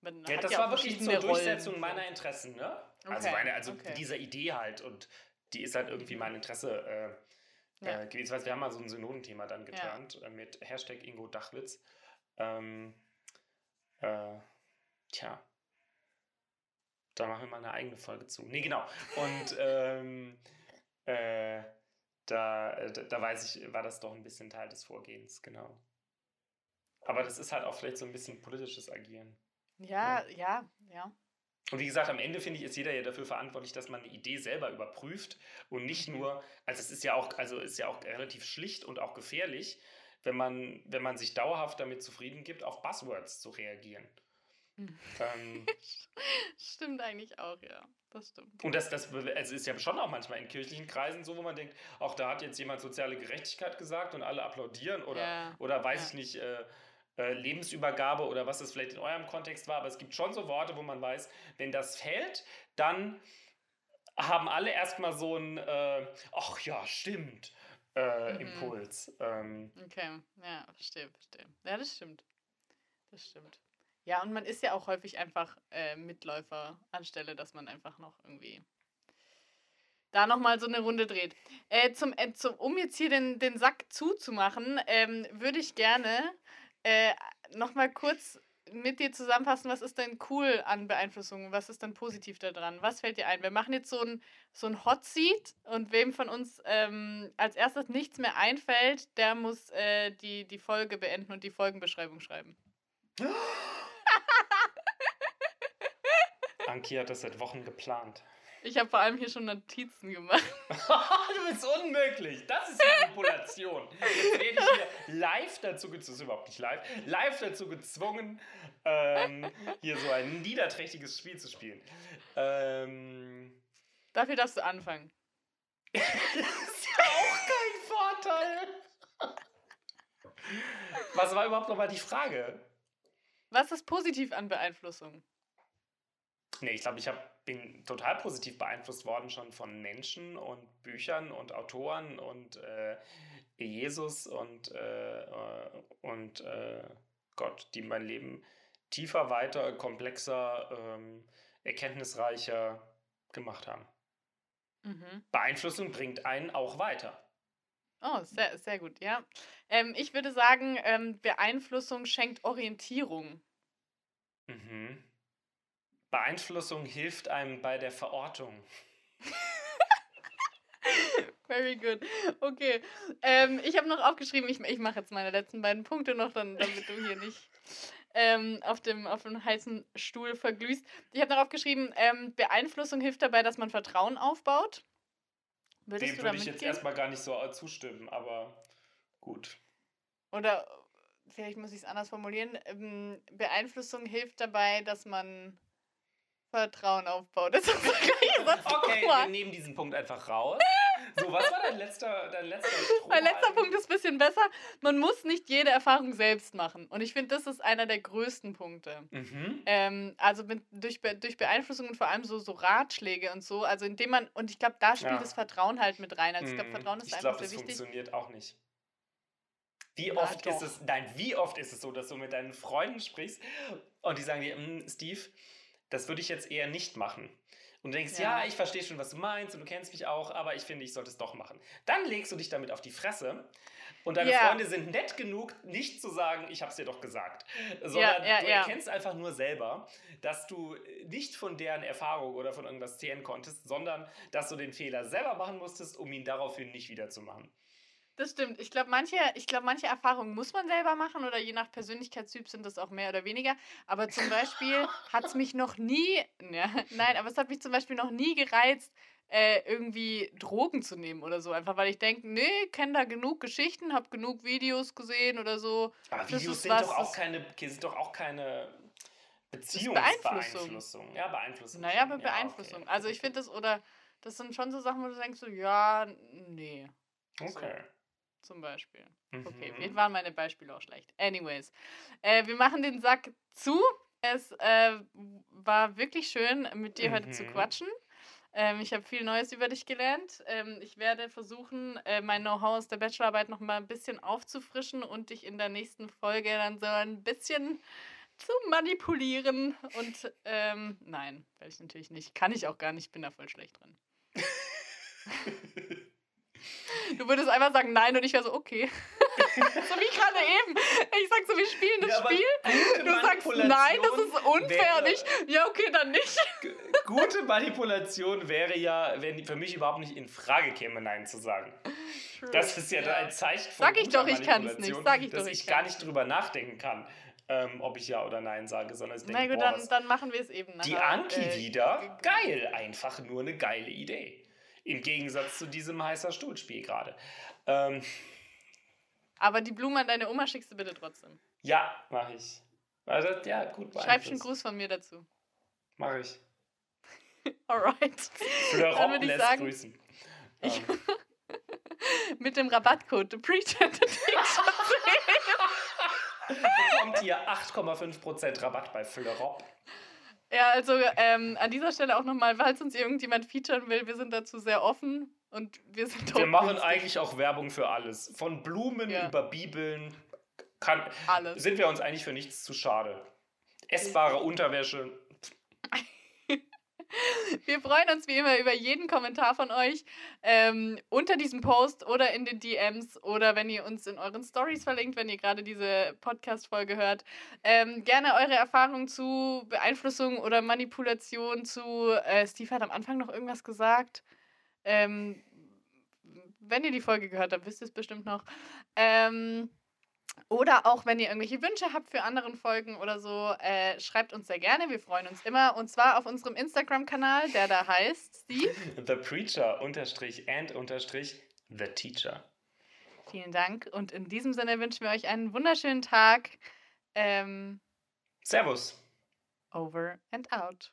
Man ja, das ja war wirklich zur Durchsetzung Rollen, meiner Interessen, ne? Also okay. Also, meine, also okay. dieser Idee halt und die ist halt irgendwie mein Interesse äh, ja. äh, gewesen. Wir haben mal so ein Synodenthema dann geturnt ja. äh, mit Hashtag Ingo Dachwitz. Ähm, äh, tja, da machen wir mal eine eigene Folge zu. Nee, genau. Und ähm, äh, da, da, da, weiß ich, war das doch ein bisschen Teil des Vorgehens, genau. Aber das ist halt auch vielleicht so ein bisschen politisches Agieren. Ja, ja, ja. ja. Und wie gesagt, am Ende finde ich, ist jeder ja dafür verantwortlich, dass man eine Idee selber überprüft und nicht mhm. nur, also es ist ja auch, also ist ja auch relativ schlicht und auch gefährlich, wenn man, wenn man sich dauerhaft damit zufrieden gibt, auf Buzzwords zu reagieren. Ähm, stimmt eigentlich auch, ja. Das stimmt. Und das, das also ist ja schon auch manchmal in kirchlichen Kreisen so, wo man denkt, auch da hat jetzt jemand soziale Gerechtigkeit gesagt und alle applaudieren oder, ja. oder weiß ja. ich nicht, äh, äh, Lebensübergabe oder was das vielleicht in eurem Kontext war. Aber es gibt schon so Worte, wo man weiß, wenn das fällt, dann haben alle erstmal so ein, äh, ach ja, stimmt, äh, mhm. Impuls. Ähm, okay, ja, verstehe, verstehe. Ja, das stimmt. Das stimmt. Ja, und man ist ja auch häufig einfach äh, Mitläufer, anstelle, dass man einfach noch irgendwie da nochmal so eine Runde dreht. Äh, zum, äh, zum, um jetzt hier den, den Sack zuzumachen, ähm, würde ich gerne äh, nochmal kurz mit dir zusammenfassen, was ist denn cool an Beeinflussungen, was ist denn positiv daran, was fällt dir ein? Wir machen jetzt so ein, so ein Hot Seat und wem von uns ähm, als erstes nichts mehr einfällt, der muss äh, die, die Folge beenden und die Folgenbeschreibung schreiben. Anki hat das seit Wochen geplant. Ich habe vor allem hier schon Notizen gemacht. du bist unmöglich. Das ist Manipulation. Jetzt werde ich hier live dazu gezwungen, das ist überhaupt nicht live, live dazu gezwungen, ähm, hier so ein niederträchtiges Spiel zu spielen. Ähm, Dafür darfst du anfangen. das ist ja auch kein Vorteil. Was war überhaupt nochmal die Frage? Was ist positiv an Beeinflussung? Nee, ich glaube, ich hab, bin total positiv beeinflusst worden schon von Menschen und Büchern und Autoren und äh, Jesus und, äh, und äh, Gott, die mein Leben tiefer, weiter, komplexer, ähm, erkenntnisreicher gemacht haben. Mhm. Beeinflussung bringt einen auch weiter. Oh, sehr, sehr gut, ja. Ähm, ich würde sagen, ähm, Beeinflussung schenkt Orientierung. Mhm. Beeinflussung hilft einem bei der Verortung. Very good. Okay. Ähm, ich habe noch aufgeschrieben, ich, ich mache jetzt meine letzten beiden Punkte noch, dann, damit du hier nicht ähm, auf, dem, auf dem heißen Stuhl verglühst. Ich habe noch aufgeschrieben, ähm, Beeinflussung hilft dabei, dass man Vertrauen aufbaut. Würdest Dem würde ich jetzt erstmal gar nicht so zustimmen, aber gut. Oder vielleicht muss ich es anders formulieren. Ähm, Beeinflussung hilft dabei, dass man Vertrauen aufbaut. Das ist okay, wir nehmen diesen Punkt einfach raus. So, was war dein letzter, dein letzter Mein letzter Strohhalm? Punkt ist ein bisschen besser. Man muss nicht jede Erfahrung selbst machen. Und ich finde, das ist einer der größten Punkte. Mhm. Ähm, also mit, durch, durch Beeinflussung und vor allem so, so Ratschläge und so. Also indem man, und ich glaube, da spielt Ja. das Vertrauen halt mit rein. Also ich glaube, Mhm. Vertrauen ist ich einfach glaube, das sehr wichtig. funktioniert auch nicht. Wie oft ist doch. es, nein, wie oft ist es so, dass du mit deinen Freunden sprichst und die sagen dir, "Mm, Steve, das würde ich jetzt eher nicht machen. Und du denkst, ja. Ja. ich verstehe schon, was du meinst und du kennst mich auch, aber ich finde, ich sollte es doch machen. Dann legst du dich damit auf die Fresse und deine Ja. Freunde sind nett genug, nicht zu sagen, ich habe es dir doch gesagt, sondern ja, du erkennst einfach nur selber, dass du nicht von deren Erfahrung oder von irgendwas zehren konntest, sondern dass du den Fehler selber machen musstest, um ihn daraufhin nicht wiederzumachen. Das stimmt. Ich glaube, manche, ich glaub, manche Erfahrungen muss man selber machen oder je nach Persönlichkeitstyp sind das auch mehr oder weniger. Aber zum Beispiel hat es mich noch nie, ja, nein, aber es hat mich zum Beispiel noch nie gereizt, äh, irgendwie Drogen zu nehmen oder so. Einfach weil ich denke, nee, kenne da genug Geschichten, habe genug Videos gesehen oder so. Aber Das Videos sind, was, doch auch keine, sind doch auch keine Beeinflussung. Beziehungsbeeinflussung. Ja, Beeinflussung. Naja, aber Ja, Beeinflussung. okay. Also ich finde das, oder das sind schon so Sachen, wo du denkst, so, ja, nee, Okay. Zum Beispiel. Okay, Mhm. waren meine Beispiele auch schlecht. Anyways, äh, wir machen den Sack zu. Es äh, war wirklich schön, mit dir heute zu Mhm. quatschen. Ähm, ich habe viel Neues über dich gelernt. Ähm, ich werde versuchen, äh, mein Know-how aus der Bachelorarbeit noch mal ein bisschen aufzufrischen und dich in der nächsten Folge dann so ein bisschen zu manipulieren. Und ähm, nein, werde ich natürlich nicht. Kann ich auch gar nicht. Bin da voll schlecht drin. Du würdest einfach sagen nein und ich wäre so, okay. so wie gerade eben. Ich sag so, wir spielen das Ja, Spiel. Du sagst nein, das ist unfair wäre- nicht. Ja, okay, dann nicht. Gute Manipulation wäre ja, wenn für mich überhaupt nicht in Frage käme, Nein zu sagen. Das ist ja, da ein Zeichen von Sag ich doch, ich kann's nicht. Manipulation, Sag ich dass doch, ich ich gar nicht drüber nachdenken kann, ähm, ob ich Ja oder Nein sage, sondern ich denke, Na gut, boah, dann, dann machen wir es eben die nachher. Anki Äh, wieder, geil, einfach nur eine geile Idee. Im Gegensatz zu diesem heißer Stuhlspiel gerade. Ähm, Aber die Blume an deine Oma schickst du bitte trotzdem. ja, mache ich. Also, ja, gut, Schreib schon beeinflusst. Gruß von mir dazu. Mache ich. Alright. Dann Rob würde ich lässt sagen, grüßen. Ich- Ähm, mit dem Rabattcode The Teacher. bekommt ihr 8,5% Rabatt bei Rob. Ja, also ähm, an dieser Stelle auch nochmal, falls uns irgendjemand featuren will, wir sind dazu sehr offen und wir sind Wir machen günstig. eigentlich auch Werbung für alles. Von Blumen Ja. über Bibeln. Kann, alles. sind wir uns eigentlich für nichts zu schade. Essbare Unterwäsche. Wir freuen uns wie immer über jeden Kommentar von euch ähm, unter diesem Post oder in den DMs oder wenn ihr uns in euren Stories verlinkt, wenn ihr gerade diese Podcast-Folge hört. Ähm, gerne eure Erfahrungen zu Beeinflussung oder Manipulation zu. Äh, Steve hat am Anfang noch irgendwas gesagt. Ähm, wenn ihr die Folge gehört habt, wisst ihr es bestimmt noch. Ähm, oder auch, wenn ihr irgendwelche Wünsche habt für anderen Folgen oder so, äh, schreibt uns sehr gerne. Wir freuen uns immer. Und zwar auf unserem Instagram-Kanal, der da heißt Steve. The Preacher unterstrich and unterstrich The Teacher. Vielen Dank. Und in diesem Sinne wünschen wir euch einen wunderschönen Tag. Ähm, Servus. over and out.